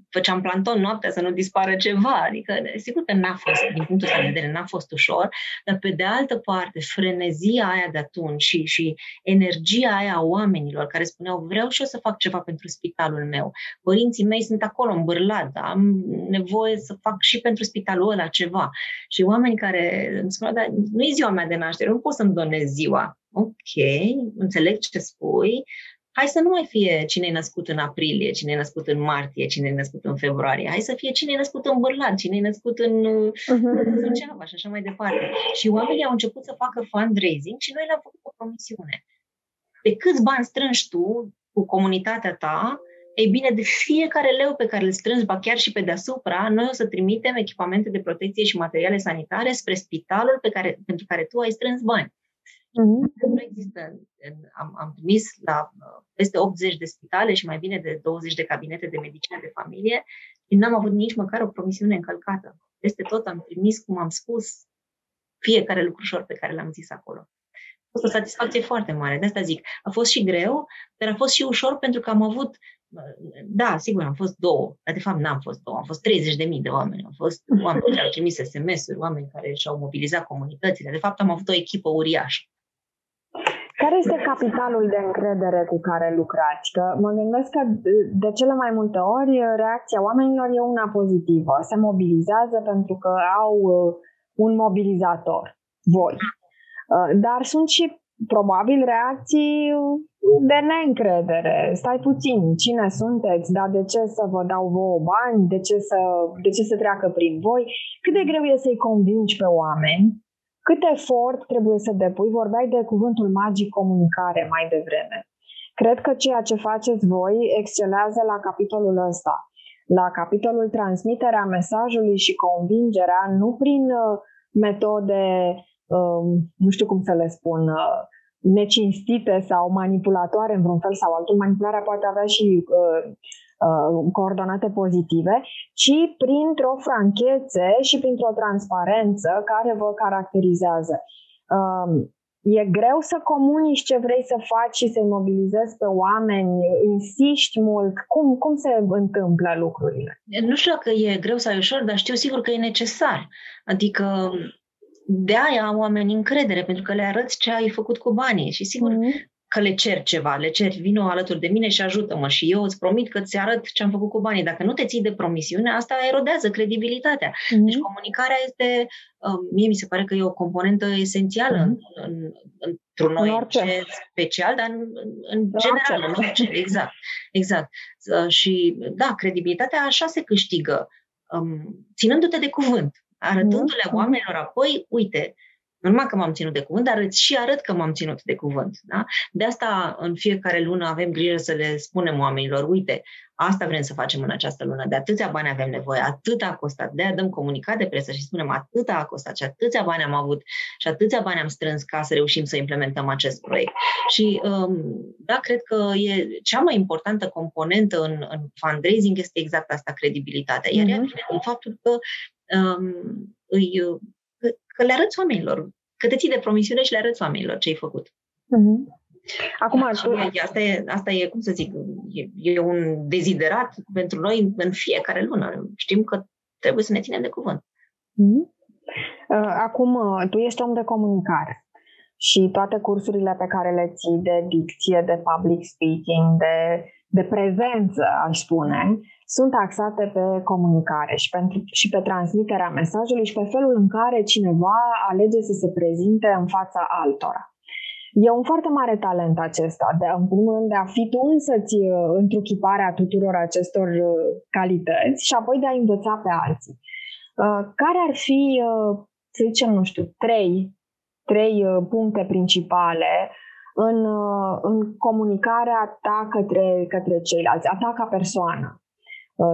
făceam planton noaptea să nu dispară ceva. Adică, sigur că n-a fost, din punctul ăsta de vedere, n-a fost ușor, dar pe de altă parte, frenezia aia de atunci și, și energia aia a oamenilor care spuneau vreau și eu să fac ceva pentru spitalul meu. Părinții mei sunt acolo în bârlat, am nevoie să fac și pentru spitalul ăla ceva. Și oameni care îmi spuneau, dar nu e ziua mea de naștere, nu pot să-mi donez ziua. Ok, înțeleg ce spui, hai să nu mai fie cine e născut în aprilie, cine e născut în martie, cine e născut în februarie. Hai să fie cine e născut în Bârlan, cine e născut în uh-huh. Suceava și așa mai departe. Și oamenii au început să facă fundraising și noi le-am făcut o promisiune de câți bani strângi tu cu comunitatea ta, ei bine, de fiecare leu pe care îl strângi, ba chiar și pe deasupra, noi o să trimitem echipamente de protecție și materiale sanitare spre spitalul pe care, pentru care tu ai strâns bani. Mm-hmm. Nu există. Am, am trimis la uh, peste 80 de spitale și mai bine de 20 de cabinete de medicină de familie și n-am avut nici măcar o promisiune încălcată. Peste tot am trimis, cum am spus, fiecare lucrușor pe care l-am zis acolo fost o satisfacție foarte mare. De asta zic, a fost și greu, dar a fost și ușor pentru că am avut, da, sigur, am fost două, dar de fapt n-am fost două, am fost 30 de mii de oameni, am fost oameni care au trimis SMS-uri, oameni care și-au mobilizat comunitățile. De fapt, am avut o echipă uriașă. Care este capitalul de încredere cu care lucrați? Că mă gândesc că de cele mai multe ori reacția oamenilor e una pozitivă. Se mobilizează pentru că au uh, un mobilizator, voi. Uh, dar sunt și probabil reacții de neîncredere. Stai puțin, cine sunteți, dar de ce să vă dau vouă bani, de ce să, de ce să treacă prin voi? Cât de greu e să-i convingi pe oameni? Cât efort trebuie să depui? Vorbeai de cuvântul magic comunicare mai devreme. Cred că ceea ce faceți voi excelează la capitolul ăsta, la capitolul transmiterea mesajului și convingerea, nu prin uh, metode Um, nu știu cum să le spun, uh, necinstite sau manipulatoare în vreun fel sau altul. Manipularea poate avea și uh, uh, coordonate pozitive, ci printr-o franchețe și printr-o transparență care vă caracterizează. Um, e greu să comunici ce vrei să faci și să-i mobilizezi pe oameni, insiști mult. Cum, cum se întâmplă lucrurile? Nu știu dacă e greu sau e ușor, dar știu sigur că e necesar. Adică de aia am oamenii încredere, pentru că le arăți ce ai făcut cu banii și sigur mm-hmm. că le cer ceva, le cer, vină alături de mine și ajută-mă și eu îți promit că îți arăt ce am făcut cu banii. Dacă nu te ții de promisiune, asta erodează credibilitatea. Mm-hmm. Deci comunicarea este, uh, mie mi se pare că e o componentă esențială mm-hmm. în, în, într-un noi orice. special, dar în, în general, în orice. Exact, exact. Uh, și da, credibilitatea așa se câștigă, um, ținându-te de cuvânt arătându-le mm-hmm. oamenilor apoi, uite, numai că m-am ținut de cuvânt, dar îți și arăt că m-am ținut de cuvânt. Da? De asta în fiecare lună avem grijă să le spunem oamenilor, uite, asta vrem să facem în această lună, de atâția bani avem nevoie, atât a costat, de aia dăm comunicat de presă și spunem atât a costat și atâția bani am avut și atâția bani am strâns ca să reușim să implementăm acest proiect. Și um, da, cred că e cea mai importantă componentă în, în fundraising este exact asta, credibilitatea. Iar mm-hmm. ea vine din faptul că um, îi, că, că le arăți oamenilor, că te ții de promisiune și le arăți oamenilor ce ai făcut. Mm-hmm. Acum, tu... asta, e, asta e, cum să zic, e, e un deziderat pentru noi în fiecare lună. Știm că trebuie să ne ținem de cuvânt. Mm-hmm. Acum, uh, tu ești om de comunicare și toate cursurile pe care le ții de dicție, de public speaking, de de prezență, aș spune, sunt axate pe comunicare și, pentru, și pe transmiterea mesajului și pe felul în care cineva alege să se prezinte în fața altora. E un foarte mare talent acesta, de, în primul rând de a fi tu însăți uh, întruchiparea tuturor acestor uh, calități și apoi de a învăța pe alții. Uh, care ar fi, să zicem, nu știu, trei, trei puncte principale în, în comunicarea ta către, către ceilalți, a ta ca persoană?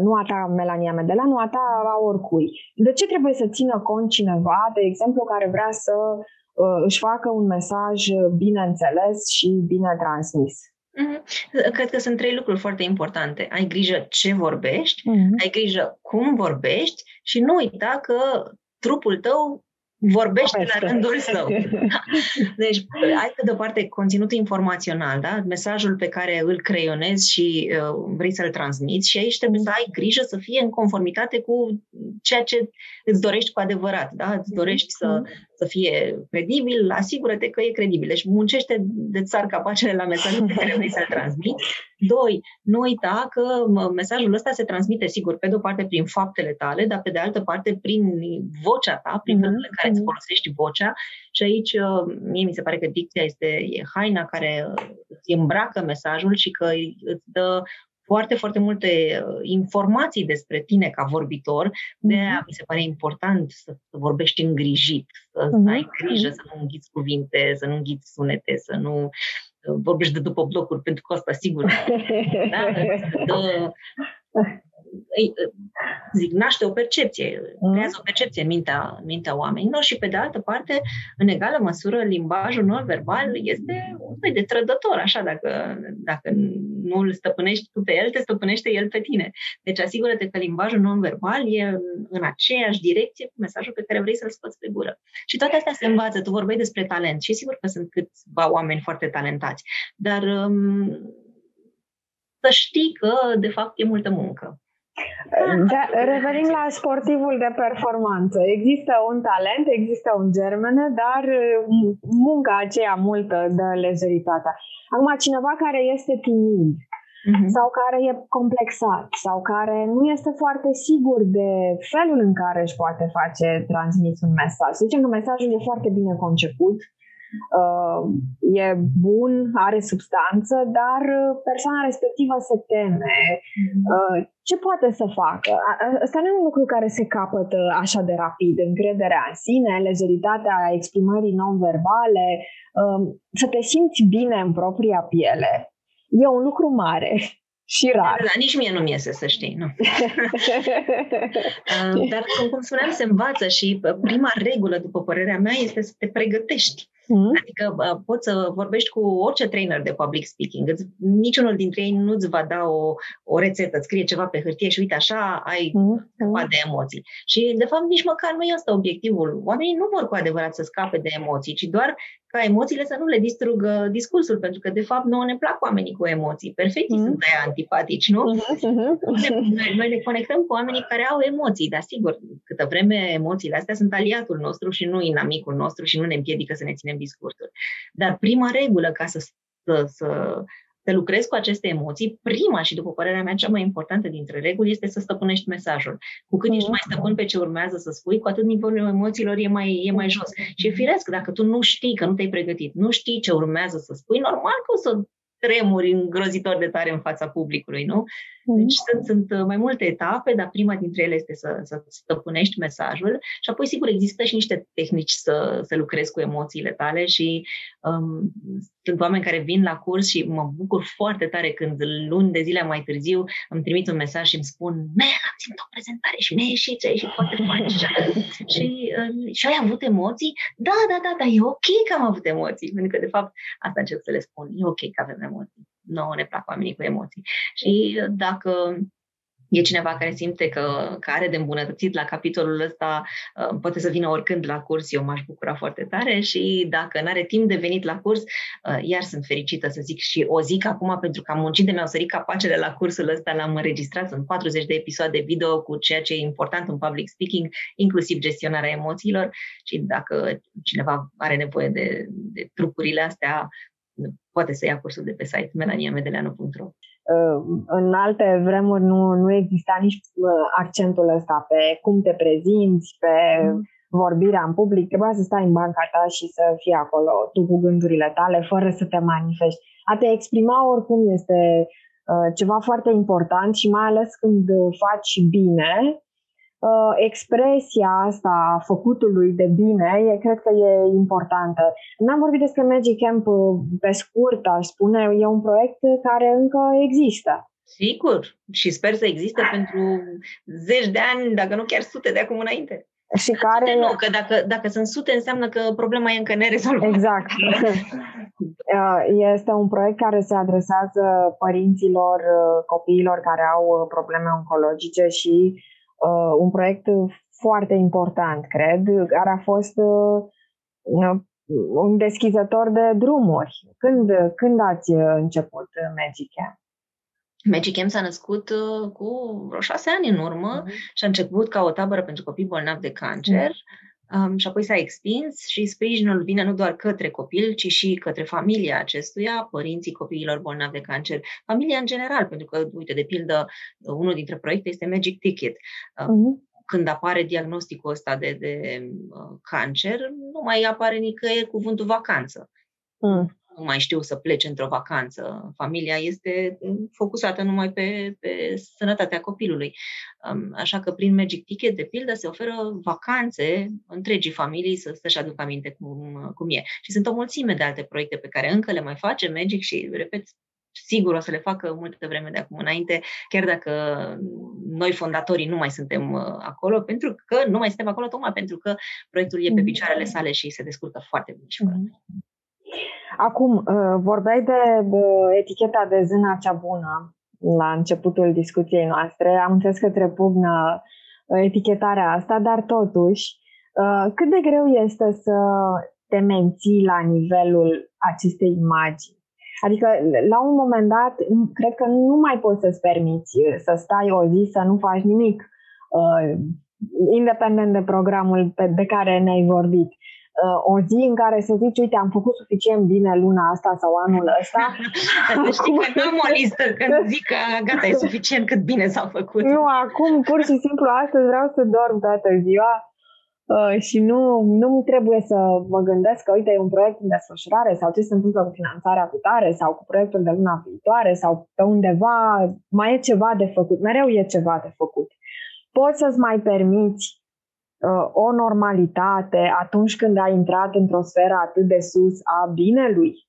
Nu a ta Melania Medela, nu a ta a oricui. De ce trebuie să țină cont cineva, de exemplu, care vrea să Uh, își facă un mesaj bine înțeles și bine transmis. Mm-hmm. Cred că sunt trei lucruri foarte importante. Ai grijă ce vorbești, mm-hmm. ai grijă cum vorbești și nu uita că trupul tău vorbește Poveste. la rândul său. Deci, ai pe de-o parte conținutul informațional, da? mesajul pe care îl creionezi și uh, vrei să-l transmiți și aici trebuie să ai grijă să fie în conformitate cu ceea ce îți dorești cu adevărat. Da? Îți dorești să, să fie credibil, asigură-te că e credibil. Deci muncește de țar capacele la mesajul pe care vrei să-l transmiți. Doi, nu uita că mesajul ăsta se transmite, sigur, pe de o parte prin faptele tale, dar pe de altă parte prin vocea ta, prin felul în care îți folosești vocea. Și aici, uh, mie mi se pare că dicția este e haina care îți îmbracă mesajul și că îți dă foarte, foarte multe uh, informații despre tine ca vorbitor. De aia mi se pare important să, să vorbești îngrijit, să, uh-huh. să ai grijă să nu înghiți cuvinte, să nu înghiți sunete, să nu uh, vorbești de după blocuri, pentru că asta sigur da? dă, zic, naște o percepție, mm. creează o percepție în mintea, mintea oamenilor și, pe de altă parte, în egală măsură, limbajul non-verbal este un fel de trădător, așa, dacă, dacă nu îl stăpânești tu pe el, te stăpânește el pe tine. Deci asigură-te că limbajul non-verbal e în aceeași direcție cu mesajul pe care vrei să-l scoți pe gură. Și toate astea se învață. Tu vorbeai despre talent și sigur că sunt câțiva oameni foarte talentați, dar um, să știi că, de fapt, e multă muncă. Da, revenim la sportivul de performanță. Există un talent, există un germene, dar uh, munca aceea multă de lejeritatea. Acum, cineva care este timid uh-huh. sau care e complexat sau care nu este foarte sigur de felul în care își poate face transmis un mesaj. Să zicem că mesajul e foarte bine conceput, uh, e bun, are substanță, dar persoana respectivă se teme. Mhm. Uh, ce poate să facă? Asta nu e un lucru care se capătă așa de rapid. Încrederea în sine, lejeritatea exprimării non-verbale, uh, să te simți bine în propria piele. E un lucru mare și rar. Da, nici mie nu mi iese, să știi, nu. Dar, cum spuneam, se învață și prima regulă, după părerea mea, este să te pregătești. Mm. Adică poți să vorbești cu orice trainer de public speaking. Îți, niciunul dintre ei nu-ți va da o, o rețetă, scrie ceva pe hârtie și uite așa ai mm. de emoții. Și de fapt nici măcar nu este obiectivul. Oamenii nu vor cu adevărat să scape de emoții, ci doar ca emoțiile să nu le distrugă discursul, pentru că de fapt nouă ne plac oamenii cu emoții. Perfect mm. sunt aia antipatici, nu? Mm-hmm. Noi, noi ne conectăm cu oamenii care au emoții, dar sigur, câtă vreme emoțiile astea sunt aliatul nostru și nu inamicul nostru și nu ne împiedică să ne ținem în discursuri. Dar prima regulă ca să, să, să, să lucrezi cu aceste emoții, prima și, după părerea mea, cea mai importantă dintre reguli este să stăpânești mesajul. Cu cât ești mai stăpân pe ce urmează să spui, cu atât nivelul emoțiilor e mai, e mai jos. Și e firesc, dacă tu nu știi că nu te-ai pregătit, nu știi ce urmează să spui, normal că o să tremuri îngrozitor de tare în fața publicului, nu? Mhm. Deci sunt, sunt uh, mai multe etape, dar prima dintre ele este să, să stăpânești mesajul și apoi, sigur, există și niște tehnici să, să lucrezi cu emoțiile tale și um, sunt oameni care vin la curs și mă bucur foarte tare când luni de zile mai târziu îmi trimit un mesaj și îmi spun Mel, am ținut o prezentare și mi-a ieșit, a ieșit foarte fain și, și, uh, și ai avut emoții? Da, da, da, da, e ok că am avut emoții, pentru că, de fapt, asta încerc să le spun, e ok că avem emoții nouă ne plac oamenii cu emoții. Și dacă e cineva care simte că, că are de îmbunătățit la capitolul ăsta, uh, poate să vină oricând la curs, eu m-aș bucura foarte tare și dacă nu are timp de venit la curs, uh, iar sunt fericită să zic și o zic acum pentru că am muncit de mi-au sărit capacele la cursul ăsta, l-am înregistrat, sunt 40 de episoade video cu ceea ce e important în public speaking, inclusiv gestionarea emoțiilor și dacă cineva are nevoie de, de trucurile astea, poate să ia cursul de pe site melaniamedeleanu.ro. în alte vremuri nu, nu exista nici accentul ăsta pe cum te prezinți, pe mm. vorbirea în public. Trebuia să stai în banca ta și să fii acolo tu cu gândurile tale, fără să te manifesti. A te exprima oricum este ceva foarte important și mai ales când faci bine, uh, expresia asta a făcutului de bine, e, cred că e importantă. N-am vorbit despre Magic Camp uh, pe scurt, aș spune, e un proiect care încă există. Sigur, și sper să existe pentru zeci de ani, dacă nu chiar sute de acum înainte. Și care... Sute nu, că dacă, dacă sunt sute înseamnă că problema e încă nerezolvată. Exact. Uh, este un proiect care se adresează părinților copiilor care au probleme oncologice și uh, un proiect foarte important, cred, care a fost uh, un deschizător de drumuri. Când, când ați început Magic Camp? Magic Camp s-a născut uh, cu vreo șase ani în urmă uh-huh. și a început ca o tabără pentru copii bolnavi de cancer. Uh-huh. Um, și apoi s-a extins și sprijinul vine nu doar către copil, ci și către familia acestuia, părinții copiilor bolnavi de cancer, familia în general, pentru că, uite, de pildă, unul dintre proiecte este Magic Ticket. Uh-huh. Când apare diagnosticul ăsta de, de uh, cancer, nu mai apare nicăieri cuvântul vacanță. Uh nu mai știu să plece într-o vacanță. Familia este focusată numai pe, pe sănătatea copilului. Um, așa că prin Magic Ticket, de pildă, se oferă vacanțe întregii familii să, să-și aducă aminte cum, cum e. Și sunt o mulțime de alte proiecte pe care încă le mai face Magic și, repet, sigur o să le facă multă vreme de acum înainte, chiar dacă noi fondatorii nu mai suntem uh, acolo, pentru că nu mai suntem acolo tocmai pentru că proiectul e pe mm. picioarele sale și se descurcă foarte bine și fără. Mm. Acum, uh, vorbeai de eticheta de zâna cea bună la începutul discuției noastre. Am înțeles că te pugnă uh, etichetarea asta, dar totuși, uh, cât de greu este să te menții la nivelul acestei imagini? Adică, la un moment dat, cred că nu mai poți să-ți permiți să stai o zi să nu faci nimic, independent de programul de care ne-ai vorbit uh, o zi în care să zici, uite, am făcut suficient bine luna asta sau anul ăsta. să știi că nu am o listă când zic că gata, e suficient cât bine s-au făcut. Nu, acum pur și simplu astăzi vreau să dorm toată ziua uh, și nu, nu trebuie să mă gândesc că, uite, e un proiect în desfășurare sau ce se întâmplă cu finanțarea cu tare sau cu proiectul de luna viitoare sau pe undeva mai e ceva de făcut. Mereu e ceva de făcut. Poți să-ți mai permiți Uh, o normalitate atunci când ai intrat într-o sferă atât de sus a binelui?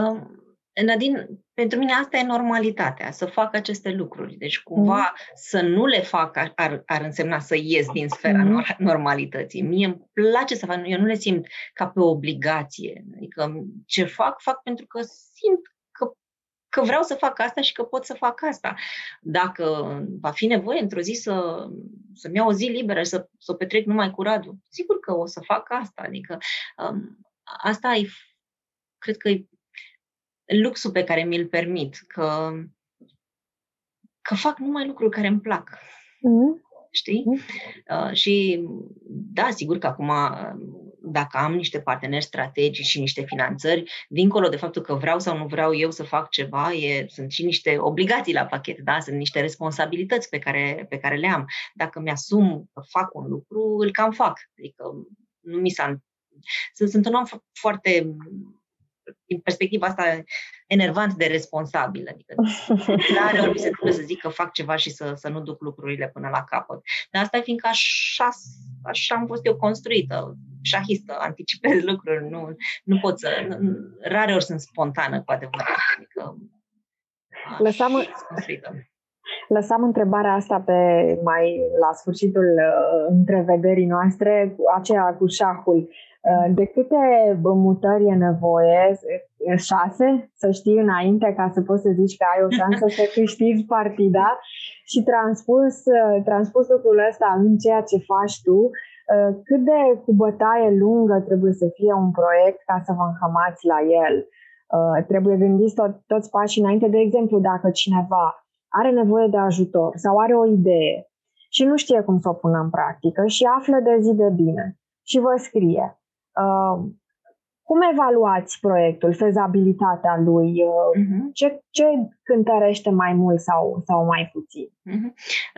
Uh, Nadine, pentru mine asta e normalitatea, să fac aceste lucruri. Deci, cumva, mm. să nu le fac ar, ar însemna să ies din sfera mm. normalității. Mie îmi place să fac, eu nu le simt ca pe obligație. Adică, ce fac, fac pentru că simt că vreau să fac asta și că pot să fac asta. Dacă va fi nevoie într-o zi să, să-mi iau o zi liberă și să, să o petrec numai cu Radu, sigur că o să fac asta. Adică um, asta e, cred că e luxul pe care mi-l permit, că, că fac numai lucruri care îmi plac. Mm-hmm. Știi? Mm-hmm. Uh, și da, sigur că acum dacă am niște parteneri strategici și niște finanțări, dincolo de faptul că vreau sau nu vreau eu să fac ceva, e, sunt și niște obligații la pachet, da? sunt niște responsabilități pe care, pe care le am. Dacă mi-asum că fac un lucru, îl cam fac. Adică nu mi s-a... Sunt, sunt un om foarte din perspectiva asta, enervant de responsabil. Adică, rare ori mi se întâmplă să zic că fac ceva și să, să nu duc lucrurile până la capăt. Dar asta e fiindcă așa, așa am fost eu construită, șahistă, anticipez lucruri, nu, nu pot să... Nu, rare ori sunt spontană, cu adevărat. Adică, Lăsam, Lăsam întrebarea asta pe mai la sfârșitul uh, întrevederii noastre, aceea cu șahul. Uh, de câte mutări e nevoie? Șase? Să știi înainte ca să poți să zici că ai o șansă să câștigi partida și transpus, uh, transpus lucrul ăsta în ceea ce faci tu, uh, cât de cu bătaie lungă trebuie să fie un proiect ca să vă înhămați la el? Trebuie gândiți tot, toți pașii înainte. De exemplu, dacă cineva are nevoie de ajutor sau are o idee și nu știe cum să o pună în practică și află de zi de bine și vă scrie Uh, cum evaluați proiectul, fezabilitatea lui? Uh, uh-huh. Ce, ce cântărește mai mult sau, sau mai puțin? Mhm.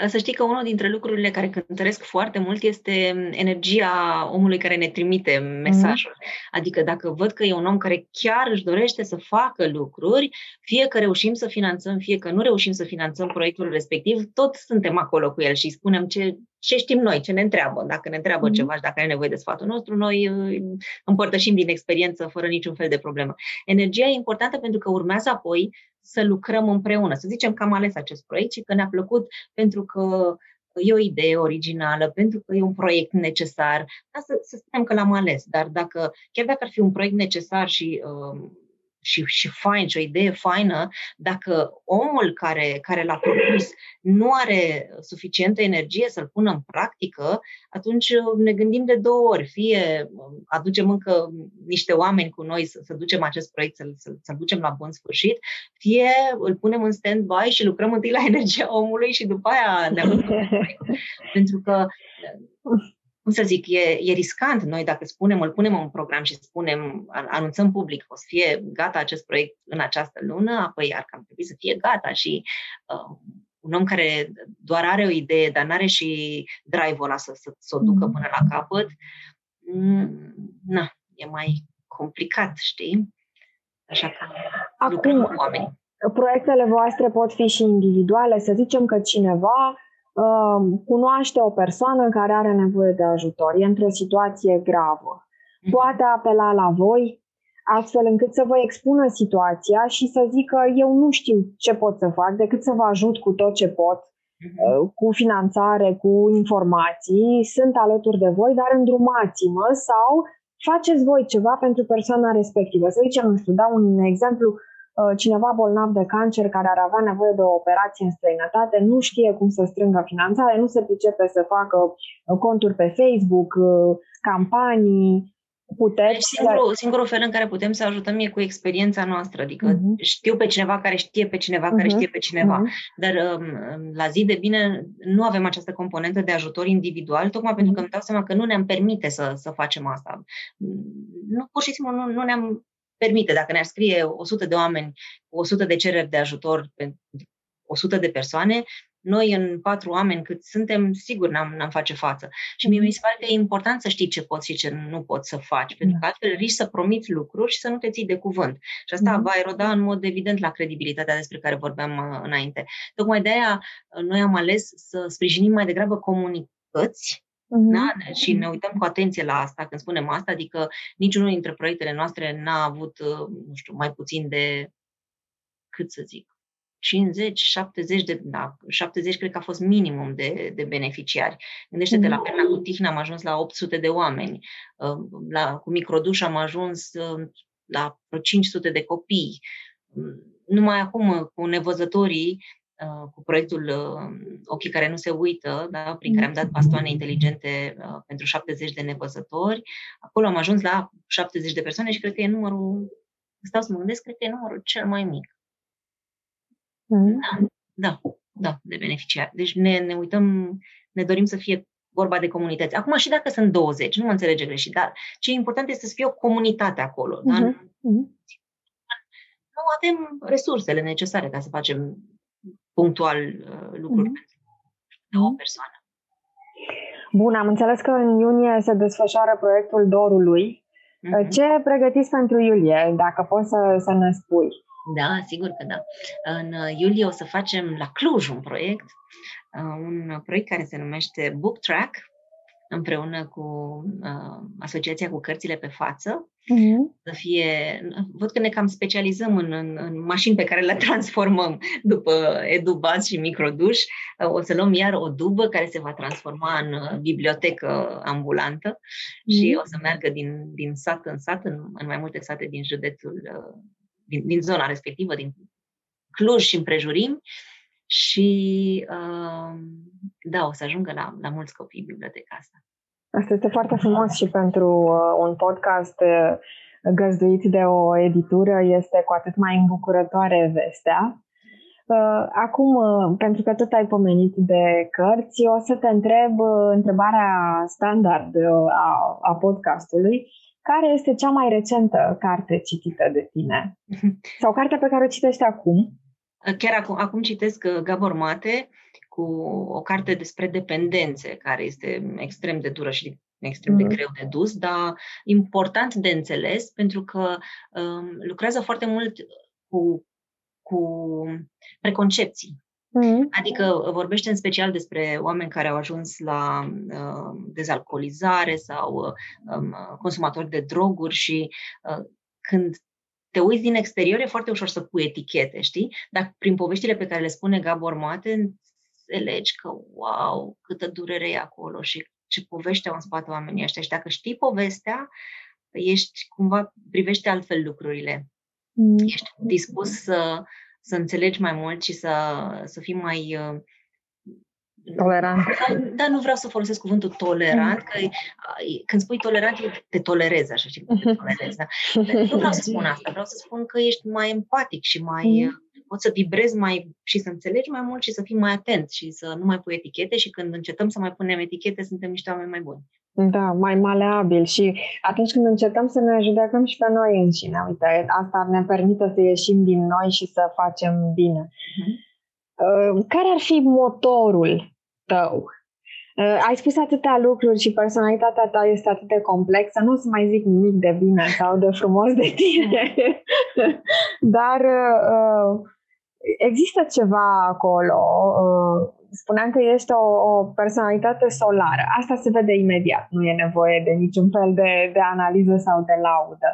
Să știi că unul dintre lucrurile care cântăresc foarte mult este energia omului care ne trimite mesajul. Mm-hmm. Adică dacă văd că e un om care chiar își dorește să facă lucruri, fie că reușim să finanțăm, fie că nu reușim să finanțăm proiectul respectiv, tot suntem acolo cu el și spunem ce, ce știm noi, ce ne întreabă. Dacă ne întreabă mm-hmm. ceva și dacă are nevoie de sfatul nostru, noi împărtășim din experiență fără niciun fel de problemă. Energia e importantă pentru că urmează apoi să lucrăm împreună. Să zicem că am ales acest proiect și că ne-a plăcut pentru că e o idee originală, pentru că e un proiect necesar. Da, să, să spunem că l-am ales, dar dacă, chiar dacă ar fi un proiect necesar și uh, și, și fain, și o idee faină, dacă omul care, care l-a propus nu are suficientă energie să-l pună în practică, atunci ne gândim de două ori. Fie aducem încă niște oameni cu noi să, să ducem acest proiect, să-l, să, să ducem la bun sfârșit, fie îl punem în stand-by și lucrăm întâi la energia omului și după aia ne Pentru că cum să zic, e, e riscant noi dacă spunem, îl punem în program și spunem, anunțăm public, o să fie gata acest proiect în această lună, apoi ar cam trebui să fie gata și uh, un om care doar are o idee, dar nu are și drive-ul ăla să, să, să o ducă mm. până la capăt, mm, na, e mai complicat, știi? Așa că Acum, cu oameni. Proiectele voastre pot fi și individuale, să zicem că cineva cunoaște o persoană care are nevoie de ajutor, e într-o situație gravă. Mhm. Poate apela la voi astfel încât să vă expună situația și să zică eu nu știu ce pot să fac decât să vă ajut cu tot ce pot, mhm. uh, cu finanțare, cu informații, sunt alături de voi, dar îndrumați-mă sau faceți voi ceva pentru persoana respectivă. Să zicem, nu știu, dau un exemplu, Uh, cineva bolnav de cancer care ar avea nevoie de o operație în străinătate nu știe cum să strângă finanțare, nu se pricepe să facă uh, conturi pe Facebook, uh, campanii, puteți... Deci singurul, singurul fel în care putem să ajutăm e cu experiența noastră, adică uh-huh. știu pe cineva care știe pe cineva uh-huh. care știe pe cineva, uh-huh. dar um, la zi de bine nu avem această componentă de ajutor individual, tocmai uh-huh. pentru că îmi dau seama că nu ne-am permite să, să facem asta. Nu, pur și simplu nu, nu ne-am permite. Dacă ne-ar scrie 100 de oameni cu 100 de cereri de ajutor pentru 100 de persoane, noi în patru oameni cât suntem, sigur n-am, n-am face față. Și mie mi se pare că e important să știi ce poți și ce nu poți să faci, pentru că da. altfel riști să promiți lucruri și să nu te ții de cuvânt. Și asta mm-hmm. va eroda în mod evident la credibilitatea despre care vorbeam uh, înainte. Tocmai de aia uh, noi am ales să sprijinim mai degrabă comunicăți Uh-huh. Da? Și ne uităm cu atenție la asta când spunem asta, adică niciunul dintre proiectele noastre n-a avut, uh, nu știu, mai puțin de, cât să zic, 50, 70 de, da, 70 cred că a fost minimum de, de beneficiari. Gândește-te, uh-huh. la Perna cu Tihna am ajuns la 800 de oameni, uh, la, cu Microduș am ajuns uh, la 500 de copii. Numai acum, cu nevăzătorii, Uh, cu proiectul uh, Ochii care nu se uită, da, prin care am dat bastoane inteligente uh, pentru 70 de nevăzători. Acolo am ajuns la 70 de persoane și cred că e numărul, stau să mă gândesc, cred că e numărul cel mai mic. Mm. Da, da, da, de beneficiari. Deci ne, ne uităm, ne dorim să fie vorba de comunități. Acum și dacă sunt 20, nu mă înțelege greșit, dar ce e important este să fie o comunitate acolo. Uh-huh. Da? Uh-huh. Nu avem resursele necesare ca să facem punctual uh, lucruri mm-hmm. pentru o persoană. Bun, am înțeles că în iunie se desfășoară proiectul Dorului. Mm-hmm. Ce pregătiți pentru iulie, dacă poți să, să ne spui? Da, sigur că da. În iulie o să facem la Cluj un proiect, uh, un proiect care se numește Book Track, împreună cu uh, Asociația cu Cărțile pe Față, uh-huh. să fie, văd că ne cam specializăm în, în, în mașini pe care le transformăm după edubaz și microduș. Uh, o să luăm iar o dubă care se va transforma în uh, bibliotecă ambulantă uh-huh. și o să meargă din, din sat în sat, în, în mai multe sate din județul, uh, din, din zona respectivă, din Cluj și împrejurim și uh, da, o să ajungă la, la mulți copii biblioteca asta. Asta este foarte frumos și pentru uh, un podcast uh, găzduit de o editură este cu atât mai îmbucurătoare vestea. Uh, acum, uh, pentru că tot ai pomenit de cărți, o să te întreb uh, întrebarea standard uh, a, a podcastului. Care este cea mai recentă carte citită de tine? Sau cartea pe care o citești acum? Chiar acum, acum citesc uh, Gabor Mate cu o carte despre dependențe, care este extrem de dură și extrem de mm. greu de dus, dar important de înțeles, pentru că um, lucrează foarte mult cu, cu preconcepții. Mm. Adică vorbește în special despre oameni care au ajuns la uh, dezalcoolizare sau uh, um, consumatori de droguri și uh, când te uiți din exterior, e foarte ușor să pui etichete, știi? Dar prin poveștile pe care le spune Gabor Mate, înțelegi că, wow, câtă durere e acolo și ce poveste au în spate oamenii ăștia. Și dacă știi povestea, ești cumva, privește altfel lucrurile. Mm. Ești dispus să, să înțelegi mai mult și să, să fii mai uh, Tolerant. Da, nu vreau să folosesc cuvântul tolerant, că când spui tolerant, te tolerezi, așa, știi, te mhm. tolerezi, da? Nu vreau să spun asta, vreau să spun că ești mai empatic și mai, mm. poți să vibrezi mai și să înțelegi mai mult și să fii mai atent și să nu mai pui etichete și când încetăm să mai punem etichete, suntem niște oameni mai buni. Da, mai maleabil și atunci când încetăm să ne judecăm și pe noi înșine, uite, asta ne permite să ieșim din noi și să facem bine. Mm-hmm. Care ar fi motorul tău. Uh, ai spus atâtea lucruri și personalitatea ta este atât de complexă, nu o să mai zic nimic de bine sau de frumos de tine, dar uh, există ceva acolo. Uh, spuneam că este o, o personalitate solară. Asta se vede imediat, nu e nevoie de niciun fel de, de analiză sau de laudă.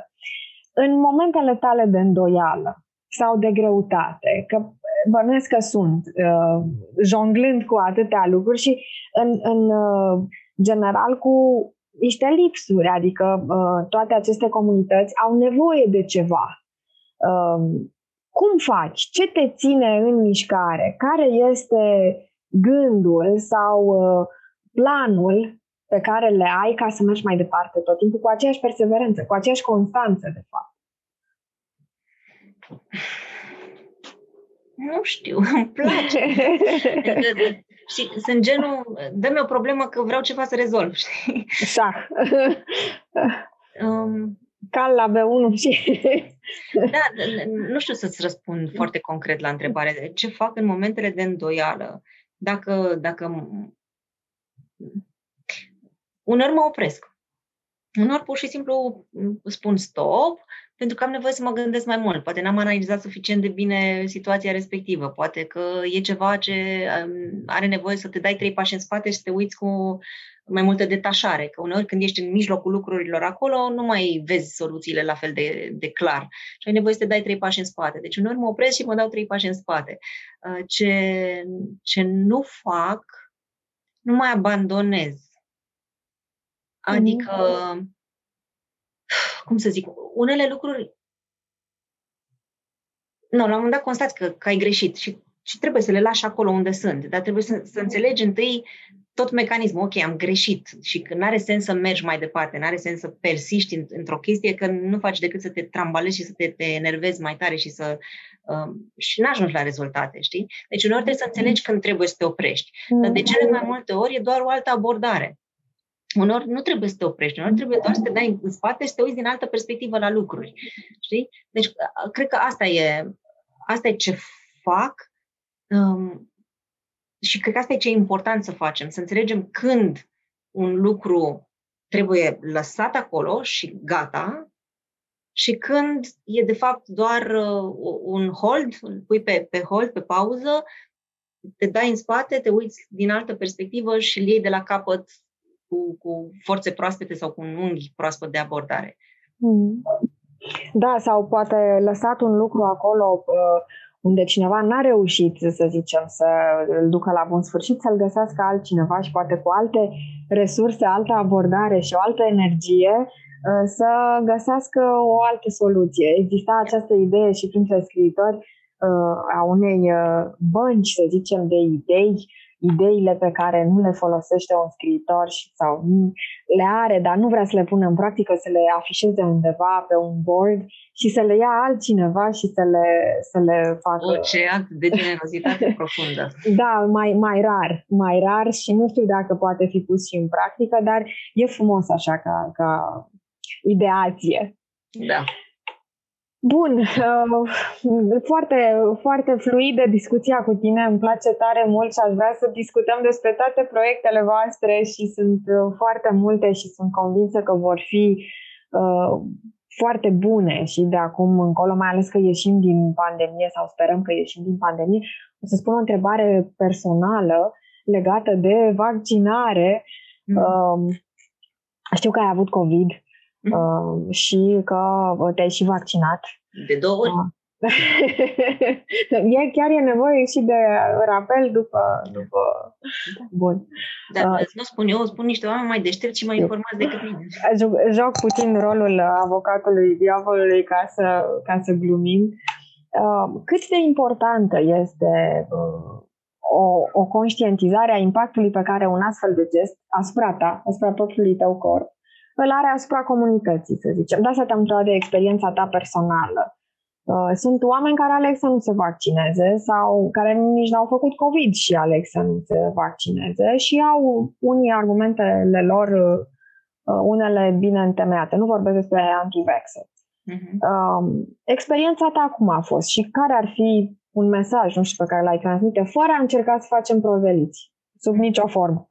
În momentele tale de îndoială sau de greutate, că bănuiesc că sunt, uh, jonglând cu atâtea lucruri și în, în uh, general cu niște lipsuri, adică uh, toate aceste comunități au nevoie de ceva. Uh, cum faci? Ce te ține în mișcare? Care este gândul sau uh, planul pe care le ai ca să mergi mai departe tot timpul cu aceeași perseverență, cu aceeași constanță, de fapt? Nu știu, îmi place. și sunt genul, dă-mi o problemă că vreau ceva să rezolv, știi? Șah. Um, Cal la B1 și... da, nu știu să-ți răspund foarte concret la întrebare. Ce fac în momentele de îndoială? Dacă, dacă... Uneori mă opresc. Uneori pur și simplu spun stop, pentru că am nevoie să mă gândesc mai mult. Poate n-am analizat suficient de bine situația respectivă. Poate că e ceva ce um, are nevoie să te dai trei pași în spate și să te uiți cu mai multă detașare. Că uneori când ești în mijlocul lucrurilor acolo, nu mai vezi soluțiile la fel de, de clar. Și ai nevoie să te dai trei pași în spate. Deci uneori mă opresc și mă dau trei pași în spate. Uh, ce, ce nu fac, nu mai abandonez. Adică, mm. cum să zic, unele lucruri nu, la un moment dat constați că, că ai greșit și, și trebuie să le lași acolo unde sunt, dar trebuie să, să înțelegi întâi tot mecanismul, ok, am greșit și că nu are sens să mergi mai departe, nu are sens să persiști în, într-o chestie că nu faci decât să te trambalezi și să te, te enervezi mai tare și să um, și nu ajungi la rezultate, știi? Deci uneori trebuie să înțelegi când trebuie să te oprești. Dar de cele mai multe ori e doar o altă abordare uneori nu trebuie să te oprești, uneori trebuie doar să te dai în spate și să te uiți din altă perspectivă la lucruri. Știi? Deci, cred că asta e, asta e ce fac um, și cred că asta e ce e important să facem, să înțelegem când un lucru trebuie lăsat acolo și gata și când e de fapt doar uh, un hold, îl pui pe, pe hold, pe pauză, te dai în spate, te uiți din altă perspectivă și îl iei de la capăt cu, cu forțe proaspete sau cu un unghi proaspăt de abordare. Mm. Da, sau poate lăsat un lucru acolo uh, unde cineva n-a reușit, să zicem, să îl ducă la bun sfârșit, să-l găsească altcineva și poate cu alte resurse, altă abordare și o altă energie, uh, să găsească o altă soluție. Exista această idee și printre scriitori uh, a unei bănci, să zicem, de idei ideile pe care nu le folosește un scriitor sau le are, dar nu vrea să le pună în practică, să le afișeze undeva pe un board și să le ia altcineva și să le, să le facă. Ocean de generozitate profundă. Da, mai, mai rar, mai rar și nu știu dacă poate fi pus și în practică, dar e frumos așa ca, ca ideație. Da. Bun, uh, foarte, foarte fluidă discuția cu tine, îmi place tare mult și aș vrea să discutăm despre toate proiectele voastre și sunt uh, foarte multe și sunt convinsă că vor fi uh, foarte bune și de acum încolo, mai ales că ieșim din pandemie sau sperăm că ieșim din pandemie, o să spun o întrebare personală legată de vaccinare. Mm. Uh, știu că ai avut COVID uh, și că te-ai și vaccinat. De două ori? Uh. e, chiar e nevoie și de rapel după... după... Da. Bun. Dar uh, nu spun eu, spun niște oameni mai deștepți și mai informați decât mine. Joc, joc puțin rolul avocatului diavolului ca să, ca să glumim. Uh, cât de importantă este uh, o, o conștientizare a impactului pe care un astfel de gest asupra ta, asupra propriului tău corp, îl are asupra comunității, să zicem. De asta te-am întrebat de experiența ta personală. Uh, sunt oameni care aleg să nu se vaccineze sau care nici n-au făcut COVID și aleg să nu se vaccineze și au unii argumentele lor, uh, unele bine întemeiate. Nu vorbesc despre anti-vaxxer. Uh-huh. Um, experiența ta cum a fost și care ar fi un mesaj, nu știu, pe care l-ai transmite, fără a încerca să facem proveliți? Sub nicio formă.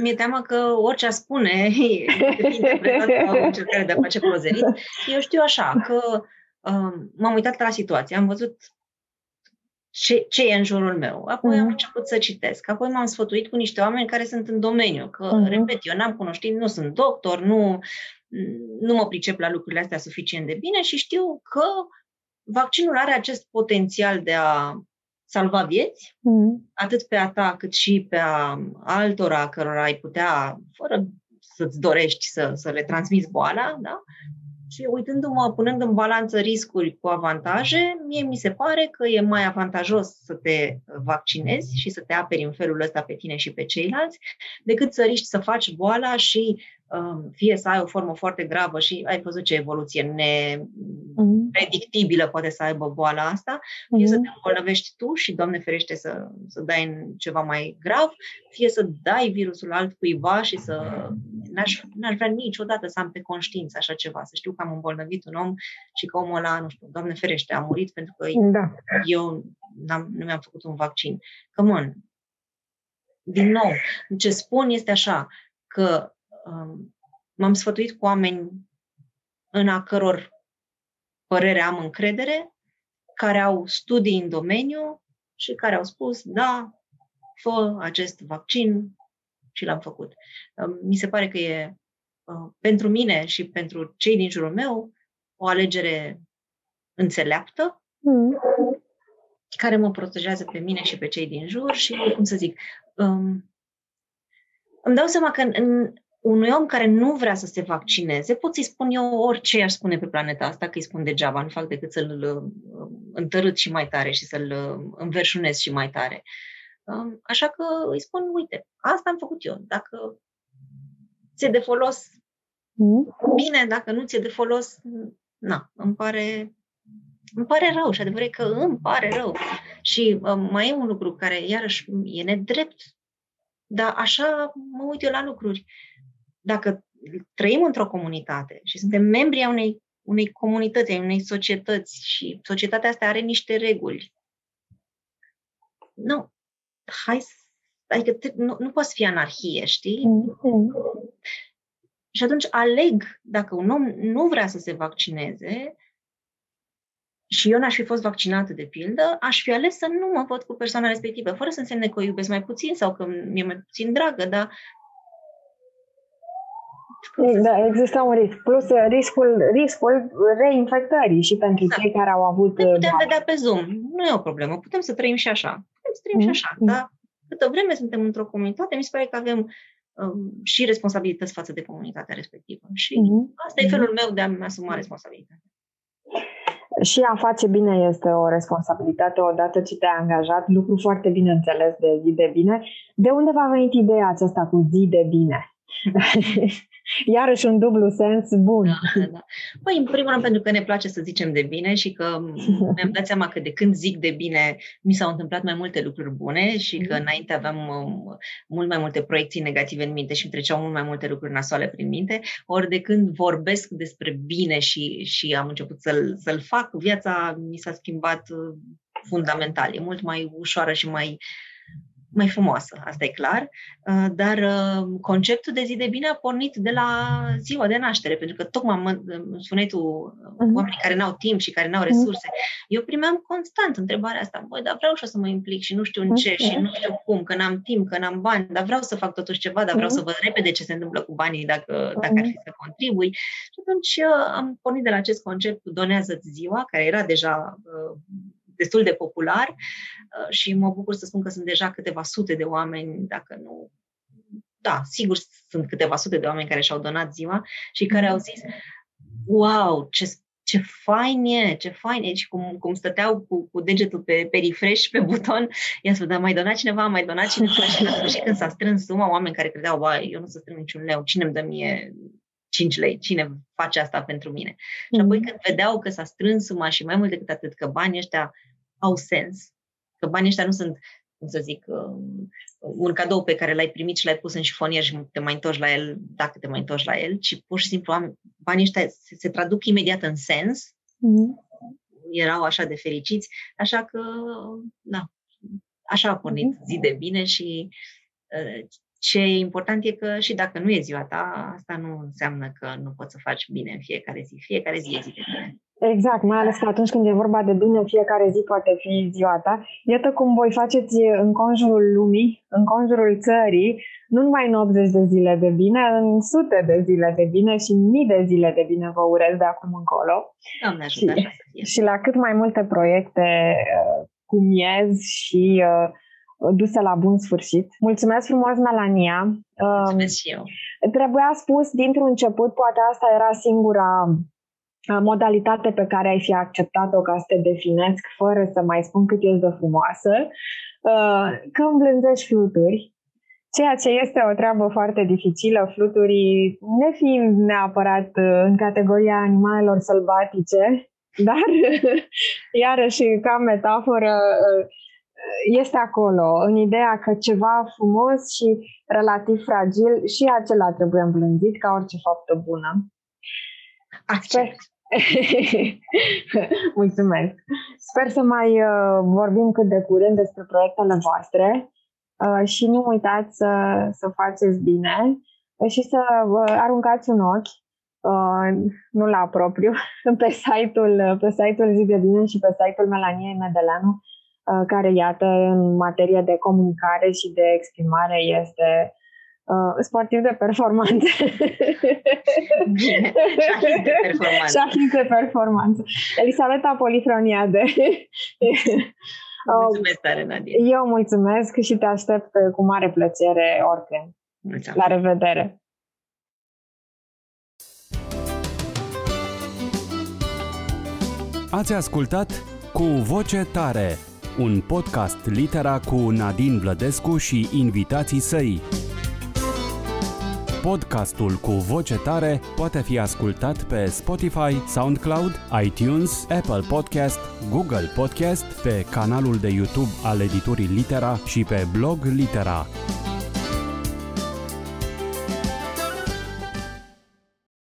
Mi-e teamă că orice a spune e interpretat ca o încercare de a face prozelit. Eu știu așa, că um, m-am uitat la situație, am văzut ce, ce e în jurul meu. Apoi uh-huh. am mhm. început să citesc. Apoi m-am sfătuit cu niște oameni care sunt în domeniu. Că, uh-huh. repet, eu n-am cunoștință, nu sunt doctor, nu, nu mă pricep la lucrurile astea suficient de bine și știu că vaccinul are acest potențial de a salva vieți, mm. atât pe a ta cât și pe a altora cărora ai putea, fără să-ți dorești să, să le transmiți boala, da? Și uitându-mă, punând în balanță riscuri cu avantaje, mie mi se pare că e mai avantajos să te vaccinezi și să te aperi în felul ăsta pe tine și pe ceilalți, decât să riști să faci boala și Um, fie să ai o formă foarte gravă și ai văzut ce evoluție nepredictibilă poate să aibă boala asta, fie să te îmbolnăvești tu și, Doamne ferește, să, să dai în ceva mai grav, fie să dai virusul altcuiva și să... N-aș, n-aș vrea niciodată să am pe conștiință așa ceva, să știu că am îmbolnăvit un om și că omul ăla, nu știu, Doamne ferește, a murit pentru că da. eu n-am, nu mi-am făcut un vaccin. Come on! Din nou, ce spun este așa, că Um, m-am sfătuit cu oameni în a căror părere am încredere, care au studii în domeniu și care au spus, da, fă acest vaccin și l-am făcut. Um, mi se pare că e uh, pentru mine și pentru cei din jurul meu o alegere înțeleaptă, mm. care mă protejează pe mine și pe cei din jur și, cum să zic, um, îmi dau seama că în, în, unui om care nu vrea să se vaccineze, pot să-i spun eu orice aș spune pe planeta asta, că îi spun degeaba, nu fac decât să-l uh, întărât și mai tare și să-l uh, înverșunez și mai tare. Um, așa că îi spun, uite, asta am făcut eu. Dacă ți-e de folos, mm. bine, dacă nu ți-e de folos, na, îmi pare, îmi pare rău și adevărat că îmi pare rău. Și um, mai e un lucru care, iarăși, e nedrept, dar așa mă uit eu la lucruri dacă trăim într-o comunitate și suntem membri a unei, unei comunități, a unei societăți și societatea asta are niște reguli, nu, hai adică te, nu, nu poți fi anarhie, știi? Mm-hmm. Și atunci aleg, dacă un om nu vrea să se vaccineze, și eu n-aș fi fost vaccinată, de pildă, aș fi ales să nu mă văd cu persoana respectivă, fără să însemne că o iubesc mai puțin sau că mi-e mai puțin dragă, dar da, există un risc. Plus uh, riscul, riscul reinfectării și pentru da. cei care au avut... Ne putem vedea pe Zoom. Nu e o problemă. Putem să trăim și așa. Putem să trăim mm-hmm. și așa. Mm. Dar câtă vreme suntem într-o comunitate, mi se pare că avem um, și responsabilități față de comunitatea respectivă. Și mm-hmm. asta e felul meu de a-mi asuma responsabilitatea. Și a face bine este o responsabilitate odată ce te-ai angajat, lucru foarte bine înțeles de zi de bine. De unde v-a venit ideea aceasta cu zi de bine? Iarăși un dublu sens bun. Da, da, da. Păi, în primul rând, pentru că ne place să zicem de bine și că mi-am dat seama că de când zic de bine, mi s-au întâmplat mai multe lucruri bune și că mhm. înainte aveam um, mult mai multe proiecții negative în minte și îmi treceau mult mai multe lucruri nasoale prin minte, ori de când vorbesc despre bine și, și am început să-l, să-l fac, viața mi s-a schimbat uh, fundamental. E mult mai ușoară și mai mai frumoasă, asta e clar, uh, dar uh, conceptul de zi de bine a pornit de la ziua de naștere, pentru că tocmai mă spuneai tu, uh-huh. oamenii care n-au timp și care n-au mhm. resurse, uh-huh. eu primeam constant întrebarea asta, băi, dar vreau și să mă implic și nu știu în ce uh-huh. și nu știu cum, că n-am timp, că n-am bani, dar vreau să fac totuși ceva, dar vreau uh-huh. să văd repede ce se întâmplă cu banii dacă, dacă ar fi să contribui. Și atunci uh, am pornit de la acest concept, donează-ți ziua, care era deja destul de popular uh, și mă bucur să spun că sunt deja câteva sute de oameni, dacă nu da, sigur sunt câteva sute de oameni care și-au donat ziua și care au zis wow, ce, ce fain e, ce fain e. Și cum, cum stăteau cu, cu degetul pe, pe refresh, pe buton, i-a spus, da, mai donat cineva, mai donat cineva. Și la sfârșit când s-a strâns suma, oameni care credeau, bă, eu nu să strâng niciun leu, cine îmi dă mie 5 lei, cine face asta pentru mine? Și apoi mm-hmm. când vedeau că s-a strâns suma și mai mult decât atât, că banii ăștia au sens. Că banii ăștia nu sunt, cum să zic, um, un cadou pe care l-ai primit și l-ai pus în șifonier și te mai întorci la el dacă te mai întorci la el, ci pur și simplu banii ăștia se, se traduc imediat în sens. Mm-hmm. Erau așa de fericiți, așa că, da, așa a pornit mm-hmm. zi de bine și uh, ce e important e că și dacă nu e ziua ta, asta nu înseamnă că nu poți să faci bine în fiecare zi. Fiecare zi e zi de bine. Exact, mai ales că atunci când e vorba de bine, fiecare zi poate fi ziua ta. Iată cum voi faceți în conjurul lumii, în conjurul țării, nu numai în 80 de zile de bine, în sute de zile de bine și mii de zile de bine vă urez de acum încolo. Doamne ajută, și, și la cât mai multe proiecte uh, cu miez și uh, duse la bun sfârșit. Mulțumesc frumos, Melania! Mulțumesc și eu! Trebuia spus dintr-un început, poate asta era singura modalitate pe care ai fi acceptat-o ca să te definesc fără să mai spun cât ești de frumoasă, că îmblânzești fluturi, ceea ce este o treabă foarte dificilă, fluturii nefiind neapărat în categoria animalelor sălbatice, dar iarăși ca metaforă este acolo, în ideea că ceva frumos și relativ fragil și acela trebuie îmblândit ca orice faptă bună. Accept. Mulțumesc! Sper să mai uh, vorbim cât de curând despre proiectele voastre uh, și nu uitați să, să faceți bine și să uh, aruncați un ochi, uh, nu la propriu, pe site-ul, pe site-ul Zi de Bine și pe site-ul Melaniei Medeleanu, uh, care, iată, în materie de comunicare și de exprimare este uh, sportiv de performanță. Șahist de performanță. Șahist de performanță. Elisabeta Polifroniade. Mulțumesc tare, Nadia. Eu mulțumesc și te aștept cu mare plăcere oricând. Mulțumesc. La revedere! Ați ascultat Cu Voce Tare, un podcast litera cu Nadine Vlădescu și invitații săi. Podcastul cu voce tare poate fi ascultat pe Spotify, SoundCloud, iTunes, Apple Podcast, Google Podcast, pe canalul de YouTube al editurii Litera și pe blog Litera.